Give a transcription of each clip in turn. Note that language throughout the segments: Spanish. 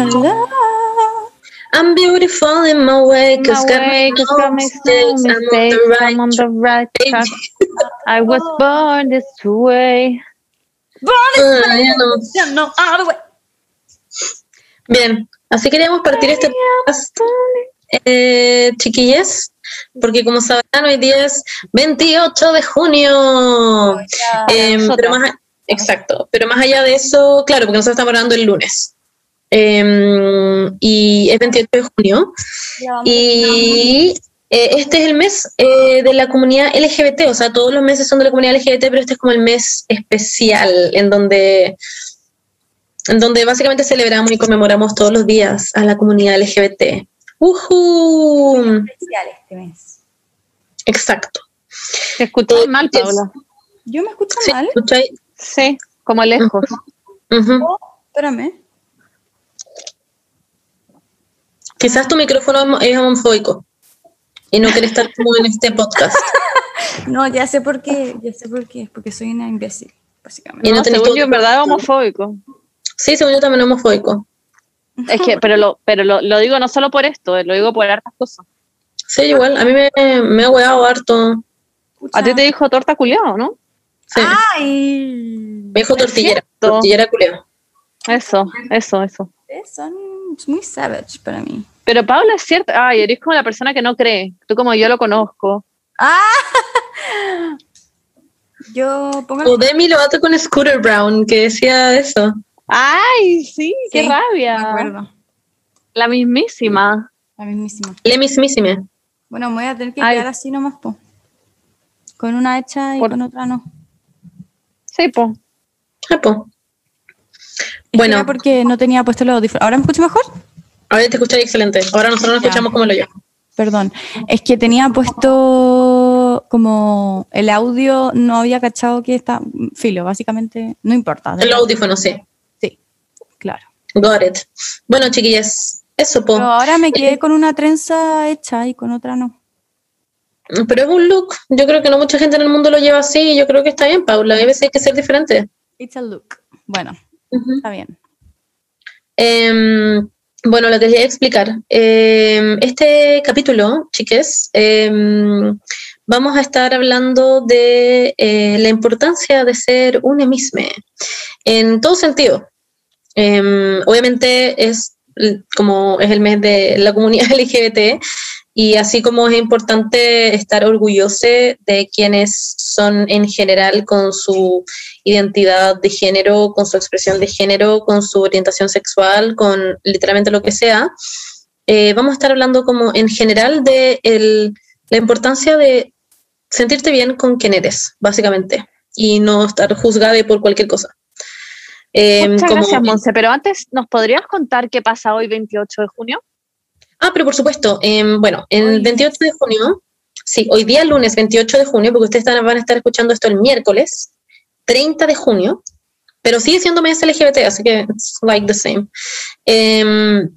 hello. I'm beautiful in my way, cause got me no mistakes. I'm on the right I'm on the right track. I was born this way. Ah, ya no. Bien, así queríamos partir este podcast, eh, chiquillas, porque como sabrán, hoy día es 28 de junio. Em, pero más, exacto, pero más allá de eso, claro, porque nosotros estamos hablando el lunes. Em, y es 28 de junio. Y eh, este es el mes eh, de la comunidad LGBT, o sea, todos los meses son de la comunidad LGBT, pero este es como el mes especial en donde, en donde básicamente celebramos y conmemoramos todos los días a la comunidad LGBT. ¡Ujú! Especial este mes. Exacto. Te escuché Eh, mal, Paula. ¿Yo me escucho Sí, mal? Sí, como lejos. Oh, espérame. Quizás tu micrófono es homofóbico y no quiere estar como en este podcast. No, ya sé por qué. Ya sé por qué. Porque soy una imbécil, básicamente. Y no No, tenés según yo, en tu- verdad es homofóbico. Sí, según yo también es homofóbico. Es que, pero lo, pero lo, lo digo no solo por esto, eh, lo digo por hartas cosas. Sí, igual, a mí me, me ha hueado harto. A ti te dijo torta culiao, ¿no? Sí. ¡Ay! Me dijo tortillera, tortillera culeo. Eso, eso, eso. Son muy savage para mí. Pero Paula es cierto, ay, eres como la persona que no cree. Tú como yo lo conozco. ¡Ah! Yo pongo O Demi lo hace con Scooter Brown, que decía eso. Ay, sí, qué Sí, rabia. Me acuerdo. La mismísima. La mismísima. Le mismísime. Bueno, me voy a tener que Ay. quedar así nomás, po. Con una hecha y Por- con otra no. Sí, po. Ah, po. Bueno. era porque no tenía puesto los audífonos. ¿Ahora me escucho mejor? Ahora te escucháis excelente. Ahora nosotros nos Ya. escuchamos como lo yo. Perdón. Es que tenía puesto como el audio, no había cachado que está filo, básicamente. No importa. El audífono, sí. Sí, claro. Got it. Bueno, chiquillas, eso, po. Pero ahora me quedé con una trenza hecha y con otra no. Pero es un look. Yo creo que no mucha gente en el mundo lo lleva así. y Yo creo que está bien, Paula. A veces hay que ser diferente. It's a look. Bueno, está bien. Em, bueno, lo que quería explicar. Em, este capítulo, chiques, em, vamos a estar hablando de eh, la importancia de ser una misma en todo sentido. Em, obviamente es como es el mes de la comunidad LGBT y así como es importante estar orgulloso de quienes son en general con su identidad de género, con su expresión de género, con su orientación sexual, con literalmente lo que sea. Eh, vamos a estar hablando como en general de el- la importancia de sentirte bien con quien eres, básicamente, y no estar juzgada por cualquier cosa. Eh, Muchas como- gracias, Monse. Pero antes, ¿nos podrías contar qué pasa hoy, 28 de junio? Ah, pero por supuesto, em, bueno, el Hoy 28 de junio, sí, hoy día lunes 28 de junio, porque ustedes van a estar escuchando esto el miércoles 30 de junio, pero sigue siendo mes LGBT, así que it's like the same. Em,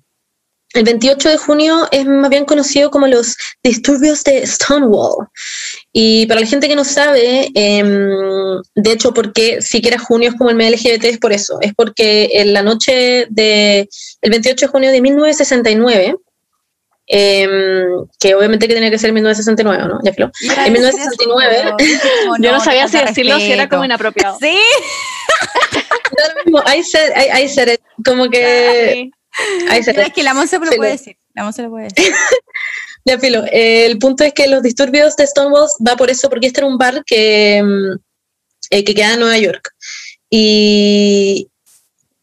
el 28 de junio es más bien conocido como los disturbios de Stonewall. Y para la gente que no sabe, em, de hecho, porque siquiera junio es como el mes LGBT, es por eso. Es porque en la noche del 28 de junio de 1969, em, que obviamente que tenía que ser 1969, ¿no? Ya filo. En decir 1969. eso, pero como Yo no, sabía si decirlo si era como inapropiado. Sí, lo mismo, I said, I, I said it, como que... I said Pero it. es que la Monse lo Sí, puede decir. La Monse lo puede decir. Ya, filo. Eh, el punto es que los disturbios de Stonewall va por eso, porque este era un bar que, mm, eh, que queda en Nueva York. Y,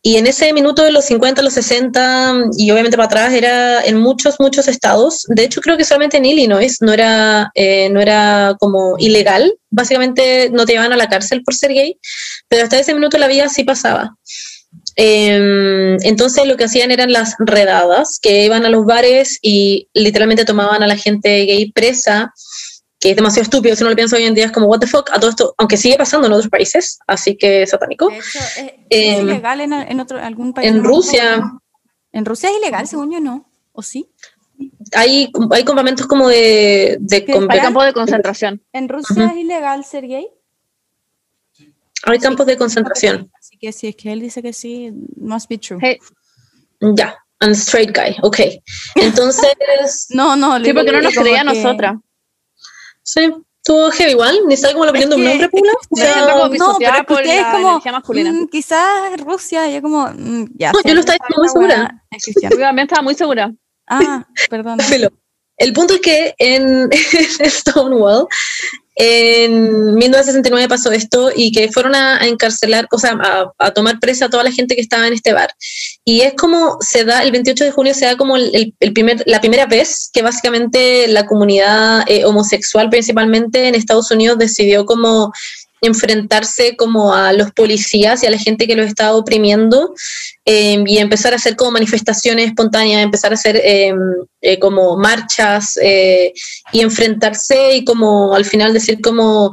y en ese minuto de los 50, los 60 y obviamente para atrás era en muchos, muchos estados. De hecho, creo que solamente en Illinois no era, eh, no era como ilegal. Básicamente no te llevaban a la cárcel por ser gay, pero hasta ese minuto la vida sí pasaba. Eh, entonces lo que hacían eran las redadas, que iban a los bares y literalmente tomaban a la gente gay presa, que es demasiado estúpido, si no lo pienso hoy en día es como, what the fuck, a todo esto, aunque sigue pasando en otros países, así que satánico. De hecho, es, es Em, ilegal en, en otro, algún país. En no. Rusia En Rusia es ilegal, según yo no. ¿O sí? hay, hay campamentos como de... de Que con- Hay para- campo de concentración. ¿En Rusia es ilegal ser gay? hay campos de concentración. Así que si es que él dice que sí, must be true. Hey, Ya. and straight guy, ok. Entonces, No, no, Sí, porque no nos creía a que- nosotras. Sí, tuvo heavy igual, ni sabe como la opinión de un hombre, Pula. No, disociada pero es que como, mm, quizás Rusia, y yo como, mm, ya. No, sí, yo lo estaba muy segura. Yo también estaba muy segura. Ah, perdón. Filo. El punto es que en, Stonewall, en 1969 pasó esto y que fueron a, encarcelar, o sea, a, tomar presa a toda la gente que estaba en este bar. Y es como se da, el 28 de junio se da como el primer, la primera vez que básicamente la comunidad eh, homosexual principalmente en Estados Unidos decidió como enfrentarse como a los policías y a la gente que los estaba oprimiendo eh, y empezar a hacer como manifestaciones espontáneas, empezar a hacer eh, eh, como marchas eh, y enfrentarse y como al final decir como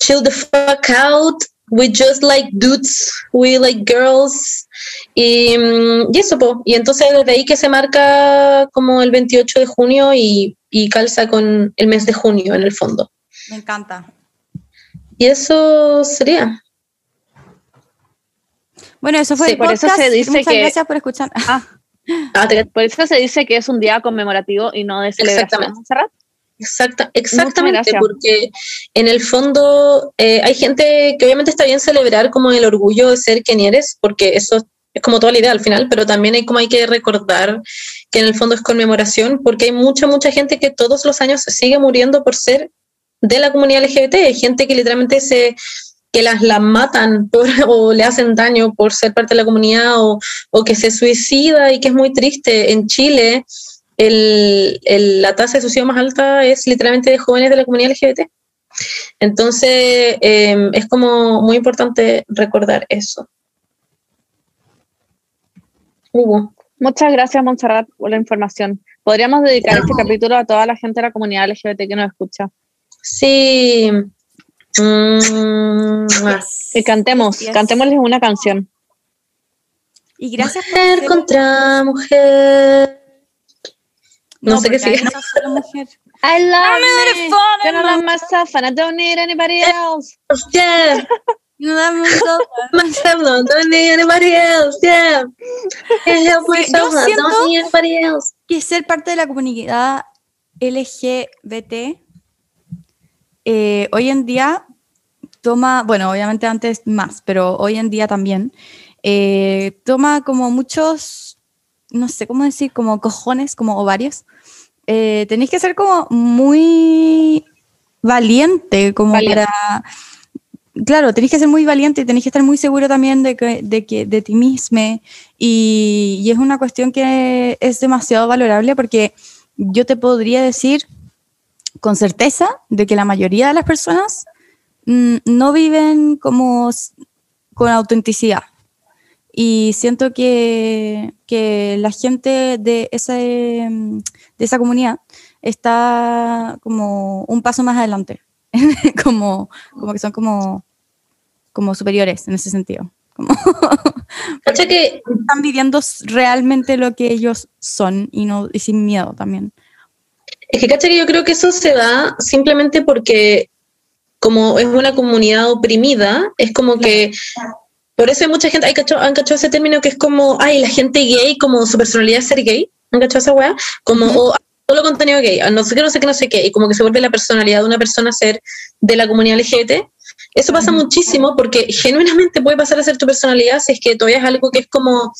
chill the fuck out, we just like dudes, we like girls y, mm, y eso, po. y entonces desde ahí que se marca como el 28 de junio y, y calza con el mes de junio en el fondo. Me encanta. Y eso sería. Bueno, eso fue Sí, el por eso se dice Muchas que- gracias por escuchar. Ah, te- Por eso se dice que es un día conmemorativo y no de celebración. Exactamente. Exacta, exactamente, porque en el fondo eh, hay gente que obviamente está bien celebrar como el orgullo de ser quien eres, porque eso es como toda la idea al final, pero también hay como hay que recordar que en el fondo es conmemoración, porque hay mucha, mucha gente que todos los años sigue muriendo por ser de la comunidad LGBT, gente que literalmente se que las, matan o le hacen daño por ser parte de la comunidad o, o que se suicida y que es muy triste. En Chile, el, la tasa de suicidio más alta es literalmente de jóvenes de la comunidad LGBT. Entonces, eh, es como muy importante recordar eso. Hugo. Muchas gracias, Montserrat, por la información. Podríamos dedicar este capítulo a toda la gente de la comunidad LGBT que nos escucha. Sí. Mm, Y cantemos, Yes. cantémosles una canción. Y gracias mujer contra mujer. No, sé qué sigue. mujer. I love me. me. I don't love myself and I don't need anybody else. Yeah. Myself, no, don't need anybody else. Yeah. Can't help Sí, yo myself, no, siento- don't need anybody else. que ser parte de la comunidad LGBT eh, hoy en día toma, bueno, obviamente antes más, pero hoy en día también, eh, toma como muchos, no sé cómo decir, como cojones, como ovarios. Eh, tenéis que ser como muy valiente, como Valiente. para... Claro, tenéis que ser muy valiente y tenéis que estar muy seguro también de, que, de, que, de ti mismo. Y, y es una cuestión que es demasiado valorable porque yo te podría decir con certeza de que la mayoría de las personas mm, no viven como con autenticidad. Y siento que, que la gente de, ese, mm, de esa comunidad está como un paso más adelante, como, como que son como, como superiores en ese sentido. Como que están viviendo realmente lo que ellos son y, no, y sin miedo también. Es que, cacha, que yo creo que eso se da simplemente porque, como es una comunidad oprimida, es como que. Por eso hay mucha gente. Hay cacho, han cachado ese término que es como. Ay, la gente gay, como su personalidad es ser gay. ¿Han cachado esa weá? Como. o, solo contenido gay, a no sé qué, no sé qué, no sé qué. Y como que se vuelve la personalidad de una persona ser de la comunidad LGBT. Eso pasa muchísimo porque genuinamente puede pasar a ser tu personalidad si es que todavía es algo que es como.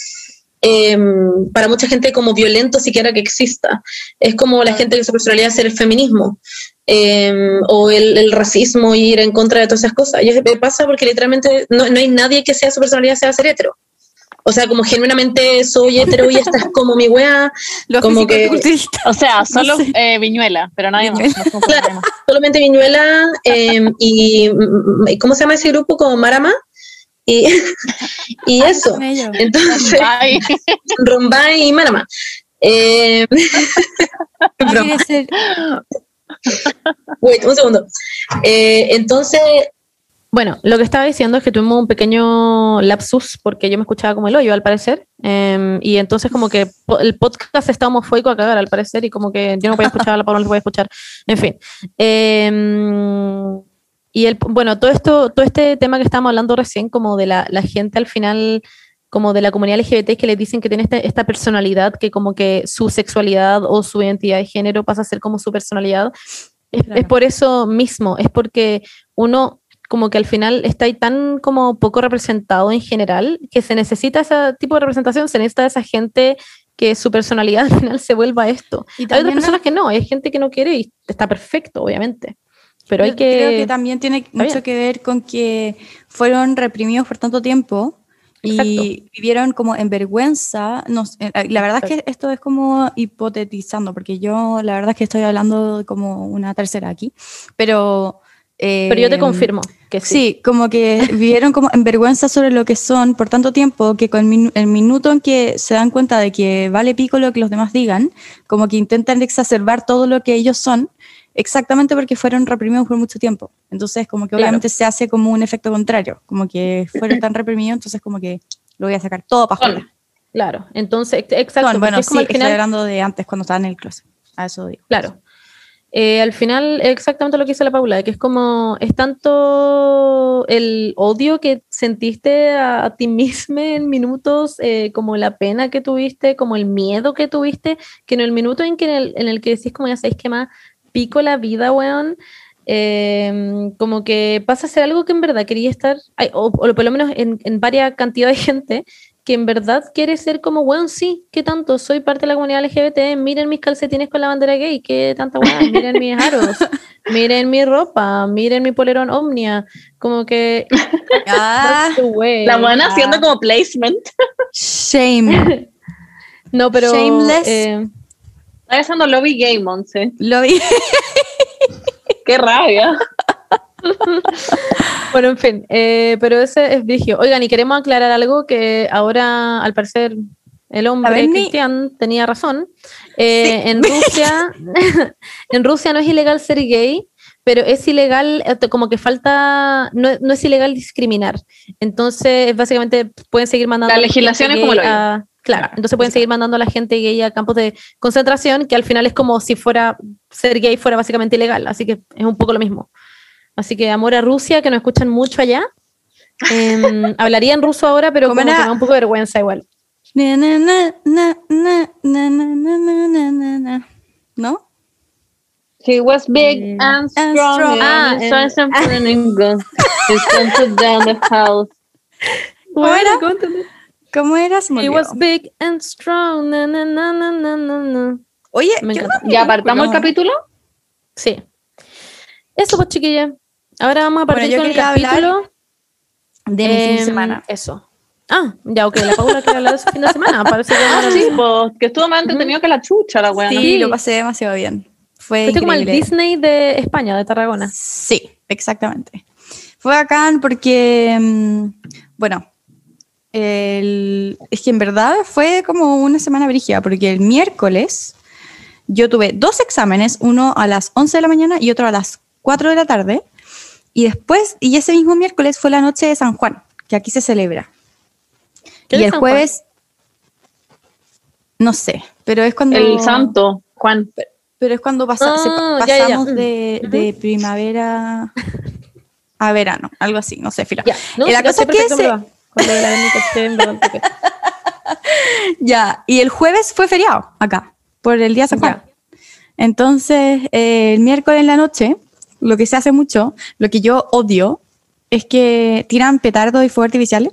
Em, para mucha gente como violento siquiera que exista. Es como la gente que su personalidad es ser el feminismo eh, o el, el racismo y ir en contra de todas esas cosas. Y es- pasa porque literalmente no, no hay nadie que sea su personalidad sea ser hetero. O sea, como genuinamente soy hetero y esta es como mi wea, Los Como que-. O sea, solo sé. eh, Viñuela, pero nadie más. No más. solamente Viñuela eh, y mm, ¿cómo se llama ese grupo? Como Marama. Y, y eso. Entonces, Ay, Rombay y Marama. Eh, Wait, un segundo. Eh, entonces, Bueno, lo que estaba diciendo es que tuvimos un pequeño lapsus porque yo me escuchaba como el hoyo, al parecer. em, y entonces, como que po- el podcast está homofóbico a cagar, al parecer, y como que yo no podía escuchar a la Paula, no lo podía escuchar. En fin. Em, y el, bueno, todo esto, todo este tema que estábamos hablando recién, como de la, la gente al final como de la comunidad LGBT que les dicen que tiene esta, esta personalidad, que como que su sexualidad o su identidad de género pasa a ser como su personalidad. Es, Claro. es por eso mismo, es porque uno como que al final está ahí tan como poco representado en general, que se necesita ese tipo de representación, se necesita esa gente que su personalidad al final se vuelva esto. Y Hay otras personas que no, hay gente que no quiere y está perfecto, obviamente. Pero hay Yo Creo que que... también tiene bien. mucho que ver con que fueron reprimidos por tanto tiempo y Exacto. vivieron como en vergüenza. No eh, la verdad es que esto es como hipotetizando, porque yo la verdad es que estoy hablando como una tercera aquí, pero... Pero yo te eh, confirmo que sí. Sí, como que vivieron como en vergüenza sobre lo que son por tanto tiempo que con el minuto en que se dan cuenta de que vale pico lo que los demás digan, como que intentan exacerbar todo lo que ellos son, exactamente porque fueron reprimidos por mucho tiempo. Entonces, como que Claro. obviamente se hace como un efecto contrario, como que fueron tan reprimidos, entonces como que lo voy a sacar todo para afuera. Claro, entonces, ex- exacto. Son, bueno, es como sí, al final, estoy hablando de antes cuando estaba en el closet. A eso digo. Claro. Eh, al final, exactamente lo que dice la Paula, que es como, es tanto el odio que sentiste a, a ti misma en minutos, eh, como la pena que tuviste, como el miedo que tuviste, que en el minuto en, que en, el, en el que decís, como ya sabéis que más pico la vida, weón, eh, como que pasa a ser algo que en verdad quería estar, ay, o, o por lo menos en, en varias cantidad de gente, que en verdad quiere ser como, weón, sí, ¿qué tanto? Soy parte de la comunidad LGBT, miren mis calcetines con la bandera gay, ¿qué tanta weón? Miren mis aros, miren mi ropa, miren mi polerón omnia, como que... Ah. La buena ah. haciendo como placement. shame. No, pero... Shameless. eh, Está haciendo lobby gay, Monse. Lo vi. Qué rabia. Bueno, en fin, eh, pero ese es vigio. Oigan, y queremos aclarar algo que ahora, al parecer, el hombre Berni- Cristian tenía razón. Eh, En Rusia, en Rusia no es ilegal ser gay, pero es ilegal, eh, te- como que falta, no, no es ilegal discriminar. Entonces, básicamente, pueden seguir mandando. La legislación es como lo a- Clara. Entonces pueden seguir mandando a la gente gay a campos de concentración, que al final es como si fuera ser gay fuera básicamente ilegal, así que es un poco lo mismo. Así que amor a Rusia, que nos escuchan mucho allá. Eh, hablaría en ruso ahora, pero como que me da un poco de vergüenza igual. ¿No? He was big and, and strong, strong, and, and strong and, and, and, down the house. ¿Cómo era? ¿Cómo entendés? ¿Cómo era? Se me He was big and strong. na, na, na. Oye, Me ¿qué encanta. ¿Ya apartamos el capítulo? Sí. Eso pues, chiquilla. Ahora vamos a Bueno, partir yo con el capítulo. De mi fin de Em, semana. Eso. Ah, ya, ok. La Paula quiere hablar de su fin de semana. Parece que Ah, sí, pues, que estuvo más entretenido que la chucha, la weá. Sí, lo pasé demasiado bien. Fue Fuiste como el. Disney de España, de Tarragona. Sí, exactamente. Fue bacán porque, mm, bueno, el- es que en verdad fue como una semana brígida, porque el miércoles yo tuve dos exámenes, uno a las 11 de la mañana y otro a las 4 de la tarde, y después, y ese mismo miércoles fue la noche de San Juan, que aquí se celebra. ¿Qué Y es el San Juan? jueves, no sé, pero es cuando... El santo, Juan. Pero es cuando pasa- se pa- Ah, ya, ya, ya. pasamos De, de primavera a verano, algo así, no sé. Ya, no, Y la cosa es que ese- de la verdad. Ya, y el jueves fue feriado acá, por el día San Juan. Entonces, eh, el miércoles en la noche, lo que se hace mucho, lo que yo odio, es que tiran petardos y fuegos artificiales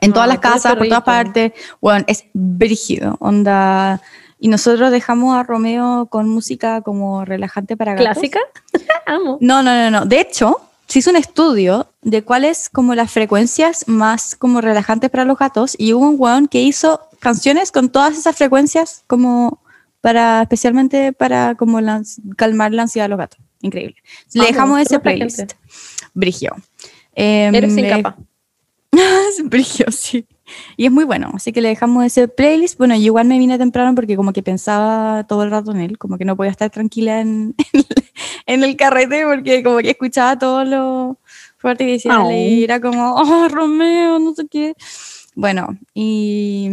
en todas Ay, las casas, por todas partes. Bueno, es brígido, onda. Y nosotros dejamos a Romeo con música como relajante para gatos. ¿Clásica? Amo. No, no, no, no. De hecho, se hizo un estudio de cuáles como las frecuencias más como relajantes para los gatos y hubo un weón que hizo canciones con todas esas frecuencias como para, especialmente para como la- calmar la ansiedad de los gatos. Increíble. Le Amo, dejamos ese playlist. Brigio. Em, Eres sin le- capa. Brigio, sí. Y es muy bueno, así que le dejamos ese playlist. Bueno, yo igual me vine temprano porque como que pensaba todo el rato en él, como que no podía estar tranquila en, en el carrete porque como que escuchaba todo lo fuerte y decía, y era como, oh, Romeo, no sé qué. Bueno, y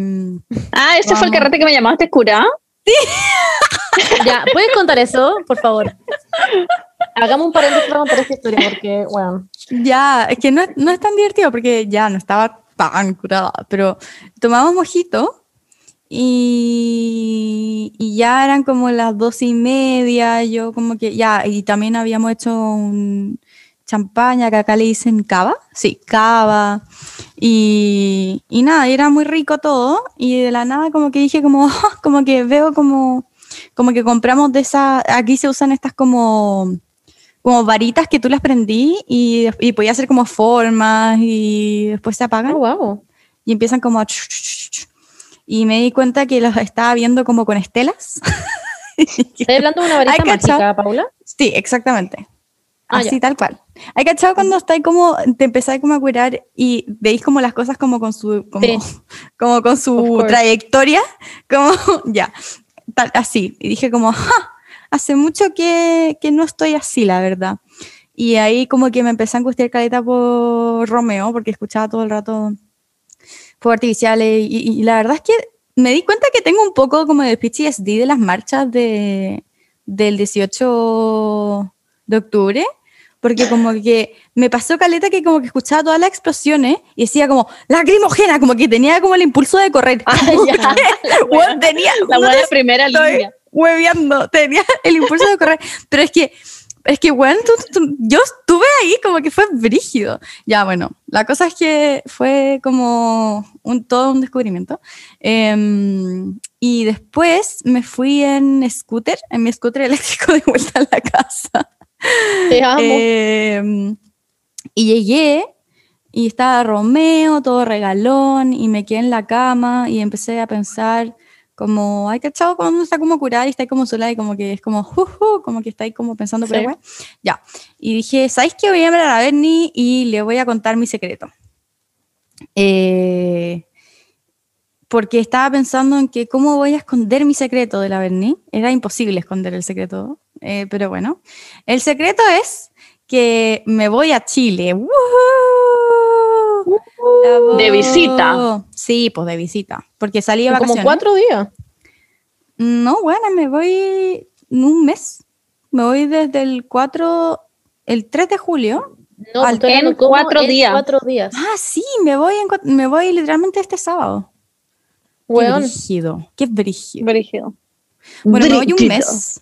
Ah, ese fue el carrete que me llamaste cura. Ya, ¿puedes contar eso, por favor? Hagamos un paréntesis para contar esta historia, porque, bueno. ya, es que no, es- no es tan divertido porque ya no estaba pan curada, pero tomamos mojito y, y ya eran como las doce y media, yo como que ya, y también habíamos hecho un champaña, que acá le dicen cava, sí, cava, y, y nada, era muy rico todo, y de la nada como que dije como, como que veo como, como que compramos de esas, aquí se usan estas como, como varitas que tú las prendí y, y podía hacer como formas y después se apagan Oh, wow. y empiezan como a... ch- ch- ch- Y me di cuenta que los estaba viendo como con estelas. ¿Estás hablando de una varita mágica, Paula? Sí, exactamente. Ah, Así ya. tal cual. Hay cachado cuando estáis como, te empezáis como a curar y veis como las cosas como con su, como, Sí. como con su trayectoria, como, ya, tal, así. Y dije como, "Ja, hace mucho que, que no estoy así, la verdad. Y ahí como que me empecé a angustiar caleta por Romeo, porque escuchaba todo el rato fuegos artificiales y, y- y la verdad es que me di cuenta que tengo un poco como de PTSD de las marchas de, del 18 de octubre, porque como que me pasó caleta que como que escuchaba todas las explosiones y decía como lacrimogena, como que tenía como el impulso de correr. Ah, ya. Weón, tenía, La buena primera línea. hueveando, tenía el impulso de correr, pero es que es que, tú- tú- yo estuve ahí como que fue brígido. Ya, bueno, la cosa es que fue como un, todo un descubrimiento. Em, y después me fui en scooter, en mi scooter eléctrico de vuelta a la casa. Te amo. Em, y llegué y estaba Romeo, todo regalón, y me quedé en la cama y empecé a pensar como, ay, cachado, cuando uno está como curada y está ahí como sola y como que es como, juju, como que está ahí como pensando, Sí. pero bueno, ya. Y dije, ¿sabes qué? Voy a llamar a la Bernie y le voy a contar mi secreto. Eh, porque estaba pensando en que cómo voy a esconder mi secreto de la Bernie. Era imposible esconder el secreto, eh, pero bueno. El secreto es que me voy a Chile. ¡Woohoo! Bravo. De visita. Sí, pues de visita. Porque salí de Como vacaciones. cuatro días. No, bueno, me voy en un mes. Me voy desde el 4, el 3 de julio. No, Al- en como cuatro en días. Cuatro días. Ah, sí, me voy, en me voy literalmente este sábado. Qué Weón. brígido, qué brígido. Brígido. Bueno, me voy un Brígido. mes.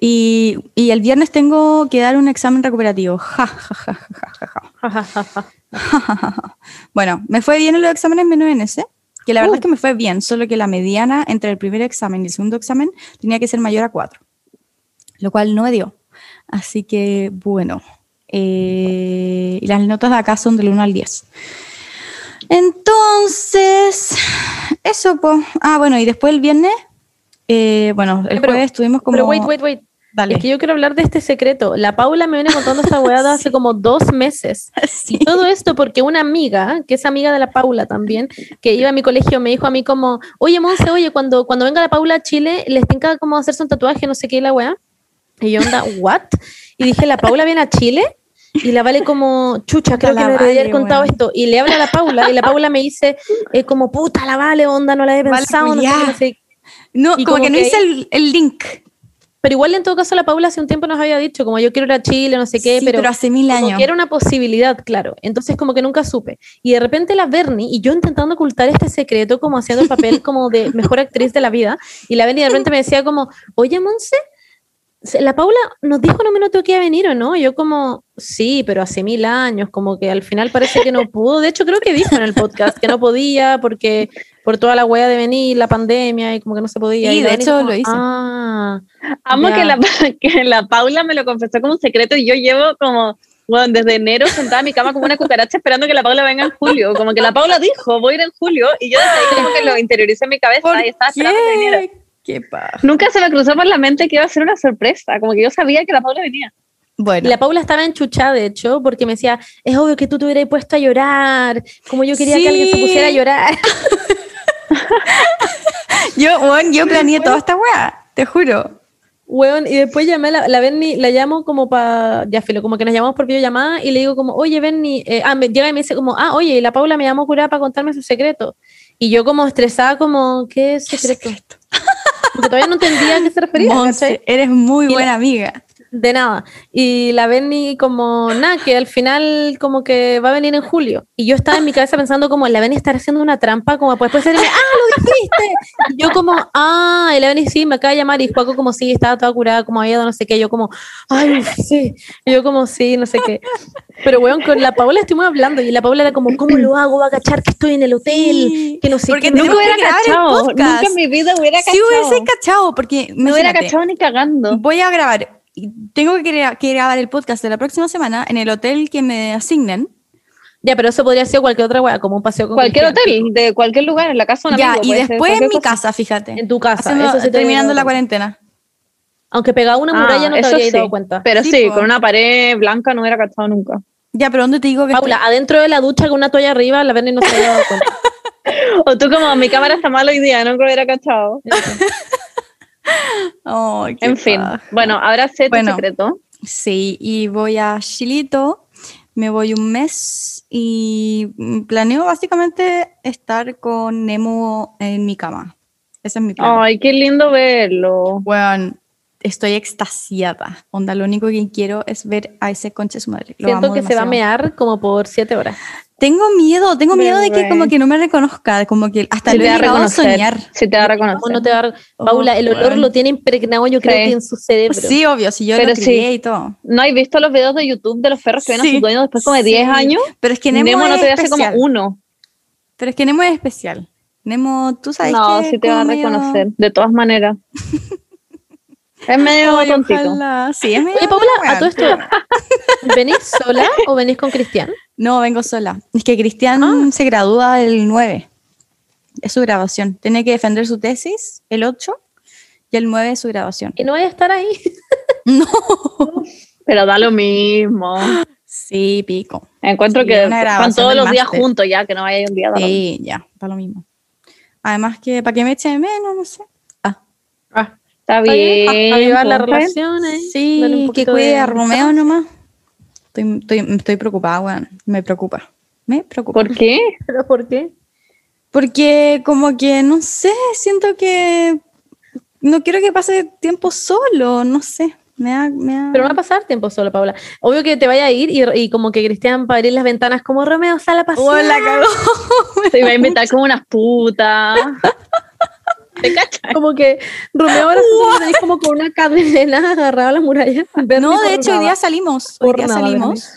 Y, y el viernes tengo que dar un examen recuperativo. Ja, ja, ja, ja, ja, ja, ja. Ja, ja, ja, ja. Bueno, me fue bien en los exámenes menos en ese, que la verdad es que me fue bien, solo que la mediana entre el primer examen y el segundo examen tenía que ser mayor a 4, lo cual no me dio. Así que, bueno, eh, y las notas de acá son del 1 al 10. Entonces, eso, pues. Ah, bueno, y después el viernes, eh, bueno, el Pero- jueves estuvimos como... Pero wait, wait, wait. Dale. Es que yo quiero hablar de este secreto. La Paula me viene contando esta de hace como dos meses. Sí. Y todo esto porque una amiga, que es amiga de la Paula también, que iba a mi colegio, me dijo a mí como, oye, Monse, oye, cuando, cuando venga la Paula a Chile, les tenga como hacerse un tatuaje, no sé qué, la weá. Y yo onda, ¿what? Y dije, ¿la Paula viene a Chile? Y la Vale como, chucha, creo La que me debería haber contado esto. Y le habla a la Paula, y la Paula me dice, eh, como, puta, la Vale, onda, no la he Vale, pensado, no sé, no sé No, Y como, como que no hice el, el link. Pero igual en todo caso la Paula hace un tiempo nos había dicho, como yo quiero ir a Chile, no sé qué, Sí, pero, hace mil como años. que era una posibilidad, claro. Entonces como que nunca supe. Y de repente la Bernie, y yo intentando ocultar este secreto, como haciendo el papel como de mejor actriz de la vida, y la Bernie de repente me decía como, oye Monse, se- la Paula nos dijo no me notó que iba a venir o no. Yo como, sí, pero hace mil años, como que al final parece que no pudo. De hecho creo que dijo en el podcast que no podía porque por toda la wea de venir, la pandemia, y como que no se podía. Sí, Y de hecho como, lo hice. Ah, Amo que la, que la Paula me lo confesó como un secreto y yo llevo como, bueno, desde enero sentada en mi cama como una cucaracha esperando que la Paula venga en julio. Como que la Paula dijo, voy a ir en julio y yo desde ahí como que lo interioricé en mi cabeza ¿Por y estaba esperando que viniera. Qué? Qué paja. Nunca se me cruzó por la mente que iba a ser una sorpresa, como que yo sabía que la Paula venía. Y Bueno, la Paula estaba enchuchada, de hecho, porque me decía, es obvio que tú te hubieras puesto a llorar, como yo quería que alguien se pusiera a llorar. yo, bueno, yo planeé toda esta weá, te juro. Weón, y después llamé a la, la Berni, la llamo como para, ya filo, como que nos llamamos por videollamada y le digo como, oye Berni, eh, ah, me llega y me dice como, ah, oye, y la Paula me llamó curada para contarme su secreto. Y yo como estresada, como, ¿qué secreto? Porque todavía no entendía a qué se refería. Eres muy Y la- buena amiga. De nada. Y la Benny como, nada, que al final como que va a venir en julio. Y yo estaba en mi cabeza pensando como, la Benny está haciendo una trampa, como después de decirme, ah, lo Y yo como, ah, y la Benny sí, me acaba de llamar y Juaco como, sí, estaba toda curada, como había no sé qué. Yo como, ay, sí. Y yo como, sí, no sé qué. Pero bueno, con la Paola estuvimos hablando y la Paola era como, ¿cómo lo hago? Va a cachar que estoy en el hotel, Sí, que no sé porque qué. Nunca hubiera cachado. Nunca en mi vida hubiera Sí cachado. hubiese cachado, porque no hubiera cachado ni cagando. voy a grabar, y tengo que grabar el podcast de la próxima semana en el hotel que me asignen. Ya, pero eso podría ser cualquier otra wea, como un paseo con Cualquier hotel, de cualquier lugar, en la casa de un Ya, amigo. y después en mi cosa. casa, fíjate. En tu casa, Haciendo- eso sí te terminando la cuarentena. Aunque pegado a una Ah, muralla no te sí. dado cuenta. Pero Sí, con una pared blanca no hubiera cachado nunca. Ya, pero ¿dónde te digo que Paula, adentro de la ducha con una toalla arriba, la Bernie no se había dado cuenta. O tú como, mi cámara está mal hoy día, nunca hubiera cachado. En fin, paja. bueno, ahora sé tu Bueno. secreto. Sí, y voy a Chilito, me voy un mes y planeo básicamente estar con Nemo en mi cama. Ese es mi plan. Ay, qué lindo verlo. Bueno, estoy extasiada. Onda, lo único que quiero es ver a ese conche su madre. Lo Siento amo que se va a mear como por siete horas. Tengo miedo, tengo miedo de que como que no me reconozca, como que hasta Se lo te he va a llegado a reconocer. soñar. Se te va a ¿Cómo reconocer. no te va a- Paula, el olor bueno. lo tiene impregnado, yo creo Sí. que en su cerebro. Sí, obvio, si yo Pero lo crié sí. y todo. ¿No has visto los videos de YouTube de los perros que ven a Sí, sus dueños después como de sí. 10 años? Pero es que Nemo, Nemo, no es te ve hace como uno. Pero es que Nemo es especial. Nemo, tú sabes No, que sí es te va a medio- reconocer, de todas maneras. es medio Ay, tontito. ojalá. Sí, es medio Oye, Paula, a todo esto. ¿Venís sola o venís con Cristian? No, vengo sola. Es que Cristian Ah. se gradúa el 9. Es su graduación. Tiene que defender su tesis el 8 y el 9 es su graduación. Y no voy a estar ahí. No. Pero da lo mismo. Sí, pico. Encuentro Sí, que van todos los días juntos ya, que no vaya un día. da lo mismo. Sí, ya, está lo mismo. Además que para que me eche de menos, no sé. Ah, Está Está bien, bien. avivar las pues, relaciones. sí, que cuide de- a Romeo nomás. Estoy, estoy, estoy preocupada, weón. Me preocupa. Me preocupa. ¿Por qué? ¿Pero por qué? Porque como que, no sé, siento que no quiero que pase tiempo solo, no sé. Me da, me da- Pero va a pasar tiempo solo, Paula. Obvio que te vaya a ir y, y como que Cristian va a abrir las ventanas como Romeo, sale a pasear. Oh, la cagó. Se iba a inventar como unas putas. ¿Te cachas? Como que Romeo ahora se tenéis como con una cadena agarrada a la muralla. No, de hecho, hoy día salimos. Hoy día nada, salimos.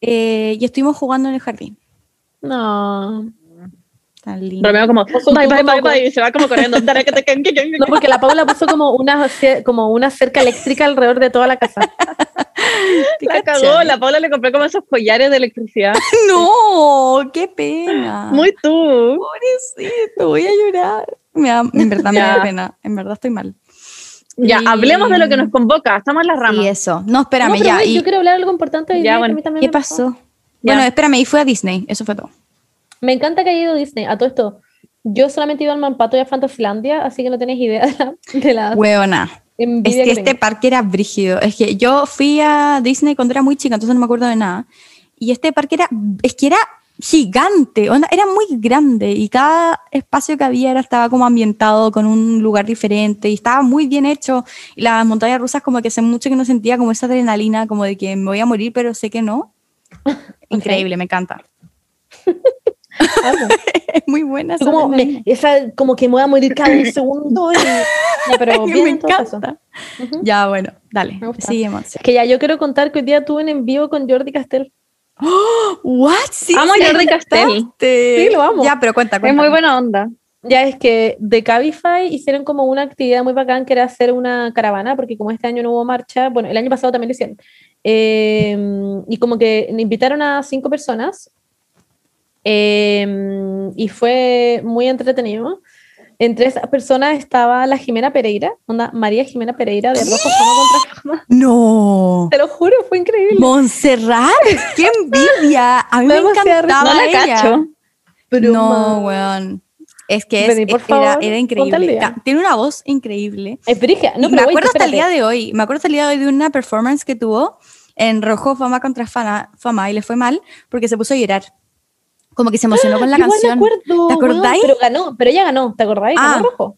eh, y estuvimos jugando en el jardín. No. Tan lindo. Romeo como, bye, bye, como bye, bye, y se va como corriendo. No, porque la Paula puso como una, como una cerca eléctrica alrededor de toda la casa. La cagó, la Paula le compré como esos collares de electricidad. No, qué pena. Muy tú. pobrecito, voy a llorar. Me da- en verdad me da pena. En verdad estoy mal. Ya, Y- hablemos de lo que nos convoca. Estamos en las ramas. Y eso. No, espérame, No, ya. y- Yo quiero hablar algo importante. Ya, día, que a bueno. mí también ¿Qué pasó? Ya. Bueno, espérame, y fue a Disney. Eso fue todo. Me encanta que haya ido Disney. A todo esto, yo solamente he ido al Mampato y a Fantasylandia, así que no tenéis idea de la, de la Hueona. Es que que este parque era brígido. Es que yo fui a Disney cuando era muy chica, entonces no me acuerdo de nada. Y este parque era, es que era gigante, onda, era muy grande y cada espacio que había era, estaba como ambientado con un lugar diferente y estaba muy bien hecho. Y las montañas rusas como que hace mucho que no sentía como esa adrenalina, como de que me voy a morir, pero sé que no. Increíble, me encanta. Es muy buena esa como, me- esa, como que me voy a morir cada un segundo. Y, Ya, pero bien me encanta. Ujú. Ya, bueno, dale, seguimos. Es que ya yo quiero contar que hoy día tuve un en vivo con Jordi Castel. ¿What? Sí, Amo a Jordi Castel. Sí, lo amo. Ya, pero cuenta, Es cuenta. muy buena onda. Ya es que de Cabify hicieron como una actividad muy bacán que era hacer una caravana, porque como este año no hubo marcha, bueno, el año pasado también lo hicieron. Eh, y como que invitaron a cinco personas eh, y fue muy entretenido. Entre esas personas estaba la Jimena Pereira, onda María Jimena Pereira de Rojo Fama contra Fama. No. Te lo juro, fue increíble. Montserrat, qué envidia. A mí Me me encantaba No la ella. cacho. no, weón. Es que es- Vení, por era, favor, era increíble. Tiene una voz increíble. Es. No, me acuerdo hasta el día de hoy. Me acuerdo hasta el día de hoy de una performance que tuvo en Rojo Fama contra Fama, Fama y le fue mal porque se puso a llorar. Como que se emocionó con la Igual canción. me acuerdo, ¿Te acordáis? pero ganó, pero ella ganó, ¿te acordáis? Ah. Ganó rojo.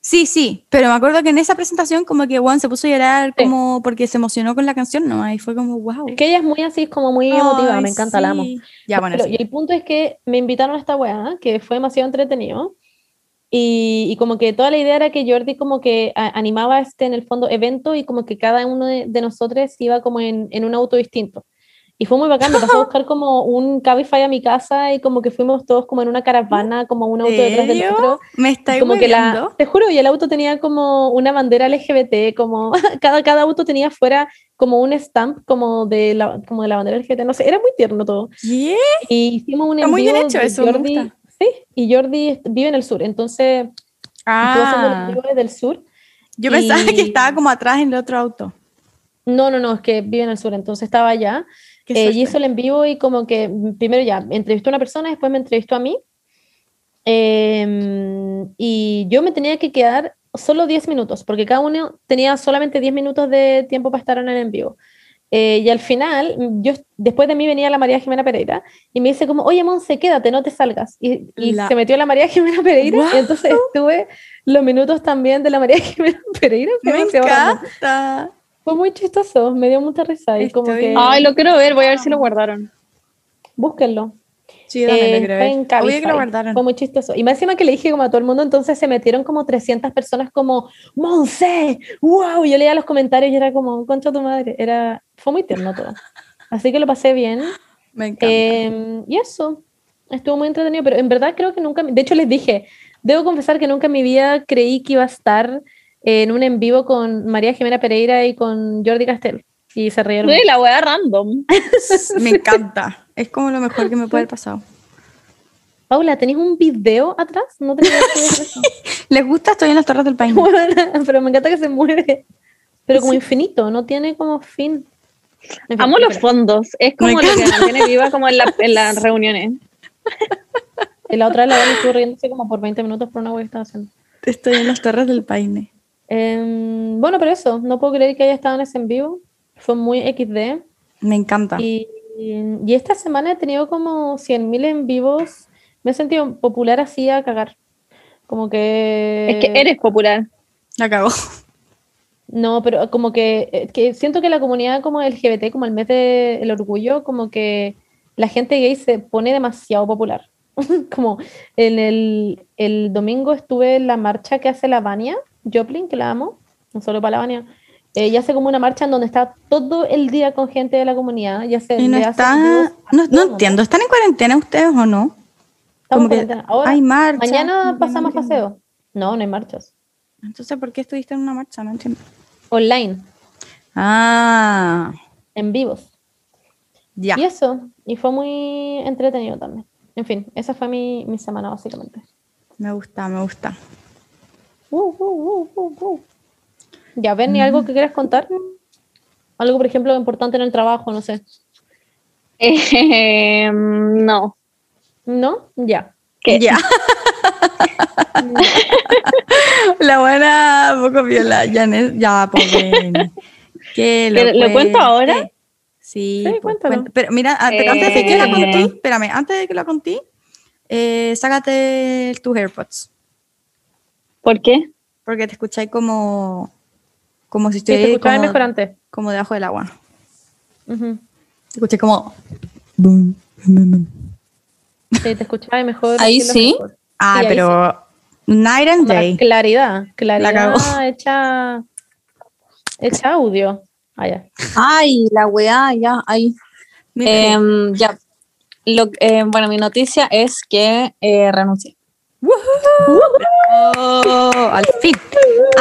Sí, sí, pero me acuerdo que en esa presentación como que Juan se puso a llorar Sí. como porque se emocionó con la canción, ¿no? Ahí fue como, wow. Es que ella es muy así, como muy emotiva, me encanta, la amo. Ya, bueno, Pero- sí. Y el punto es que me invitaron a esta weá, que fue demasiado entretenido. Y, y como que toda la idea era que Jordi como que a- animaba este, en el fondo, evento y como que cada uno de, de nosotros iba como en, en un auto distinto. Y fue muy bacán, me pasó a buscar como un Cabify a mi casa y como que fuimos todos como en una caravana, como un auto detrás del otro. Me está como que la, te juro, y el auto tenía como una bandera LGBT, como cada, cada auto tenía fuera como un stamp como de la, como de la bandera LGBT, no sé, era muy tierno todo. ¿Qué? Y hicimos un Está muy bien envío hecho eso, me Jordi, gusta. sí, y Jordi vive en el sur, entonces Ah, envío desde el sur. yo pensaba y- que estaba como atrás en el otro auto. No, no, no, es que vive en el sur, entonces estaba allá. Eh, y hizo el en vivo y como que mm, primero ya entrevistó a una persona, después me entrevistó a mí. Em, y yo me tenía que quedar solo 10 minutos, porque cada uno tenía solamente 10 minutos de tiempo para estar en el en vivo. Eh, y al final, mm, yo, después de mí venía la María Jimena Pereira y me dice como, oye, Monse, quédate, no te salgas. Y, y La- se metió la María Jimena Pereira ¡Guau! y entonces estuve los minutos también de la María Jimena Pereira. fue Me random. encanta. Fue muy chistoso, me dio mucha risa y como Estoy- que Ay, lo quiero ver, voy a ver si lo guardaron. búsquenlo. Sí, yo también Eh, lo quiero fue ver. en Obvio que lo guardaron. Fue muy chistoso. Y más encima que le dije como a todo el mundo, entonces se metieron como 300 personas como, Monse, wow. Yo leía los comentarios y era como, concha tu madre. Era, fue muy tierno todo. Así que lo pasé bien. Me encanta. Eh, y eso, estuvo muy entretenido, pero en verdad creo que nunca, de hecho les dije, debo confesar que nunca en mi vida creí que iba a estar en un en vivo con María Jimena Pereira y con Jordi Castel. Y se rieron. Sí, la wea random. Me encanta. Es como lo mejor que me puede haber pasado. Paula, ¿tenés un video atrás? No hacer eso. ¿Les gusta? Estoy en las Torres del Paine. Buena, pero me encanta que se mueve. Pero como Sí. infinito, no tiene como fin. En fin, Amo los fondos. Es como lo que mantiene viva como en, la- en las reuniones. Y la otra vez la Dani estuvo riéndose como por 20 minutos por una web que estaba haciendo. Estoy en las Torres del Paine. Em, bueno, pero eso, no puedo creer que haya estado en ese en vivo. Fue muy XD. Me encanta. Y, y esta semana he tenido como 100.000 en vivos. Me he sentido popular así a cagar. Como que... Es que eres popular. La cagó. No, pero como que, eh, que siento que la comunidad como LGBT, como el mes del orgullo, como que la gente gay se pone demasiado popular. como en el, el domingo estuve en la marcha que hace la Vania Joplin, que la amo, no solo para la Vania. Ella hace como una marcha en donde está todo el día con gente de la comunidad. Ya se Y no está. No, entiendo. ¿Están en cuarentena ustedes o no? Estamos en cuarentena. Ahora, Hay marcha. mañana pasamos paseo. No, no hay marchas. Entonces, ¿por qué estuviste en una marcha? No entiendo. Online, Ah, en vivos. ya. Y eso, y fue muy entretenido también. En fin, esa fue mi, mi semana básicamente. Me gusta, me gusta. Uh, uh, uh, uh, uh. Ya, Bernie, ¿algo que quieras contar? Algo, por ejemplo, importante en el trabajo, no sé. Eh, no. ¿No? Ya. ¿Qué? Ya. La buena poco viola. Janet, ya, pobre. ¿Qué ¿Pero lo cuento ahora? Sí, Sí, pues, cuéntalo. Pero mira, antes, antes de que la Eh. conté, espérame, antes de que la conté, eh, sácate tus AirPods. ¿Por qué? Porque te escucháis como, como si Sí, te estuvierais escuchaba como, mejor antes. como debajo del agua. Te escuché como. Sí, te escuchaba mejor. Ahí sí. mejor. Ah, Sí, pero night and la day. claridad, claridad cagó. hecha, hecha audio. Ah, ya. Ay, la weá, ya, ahí. Em, ya. Lo, eh, bueno, mi noticia es que eh, renuncié. Oh, al fin.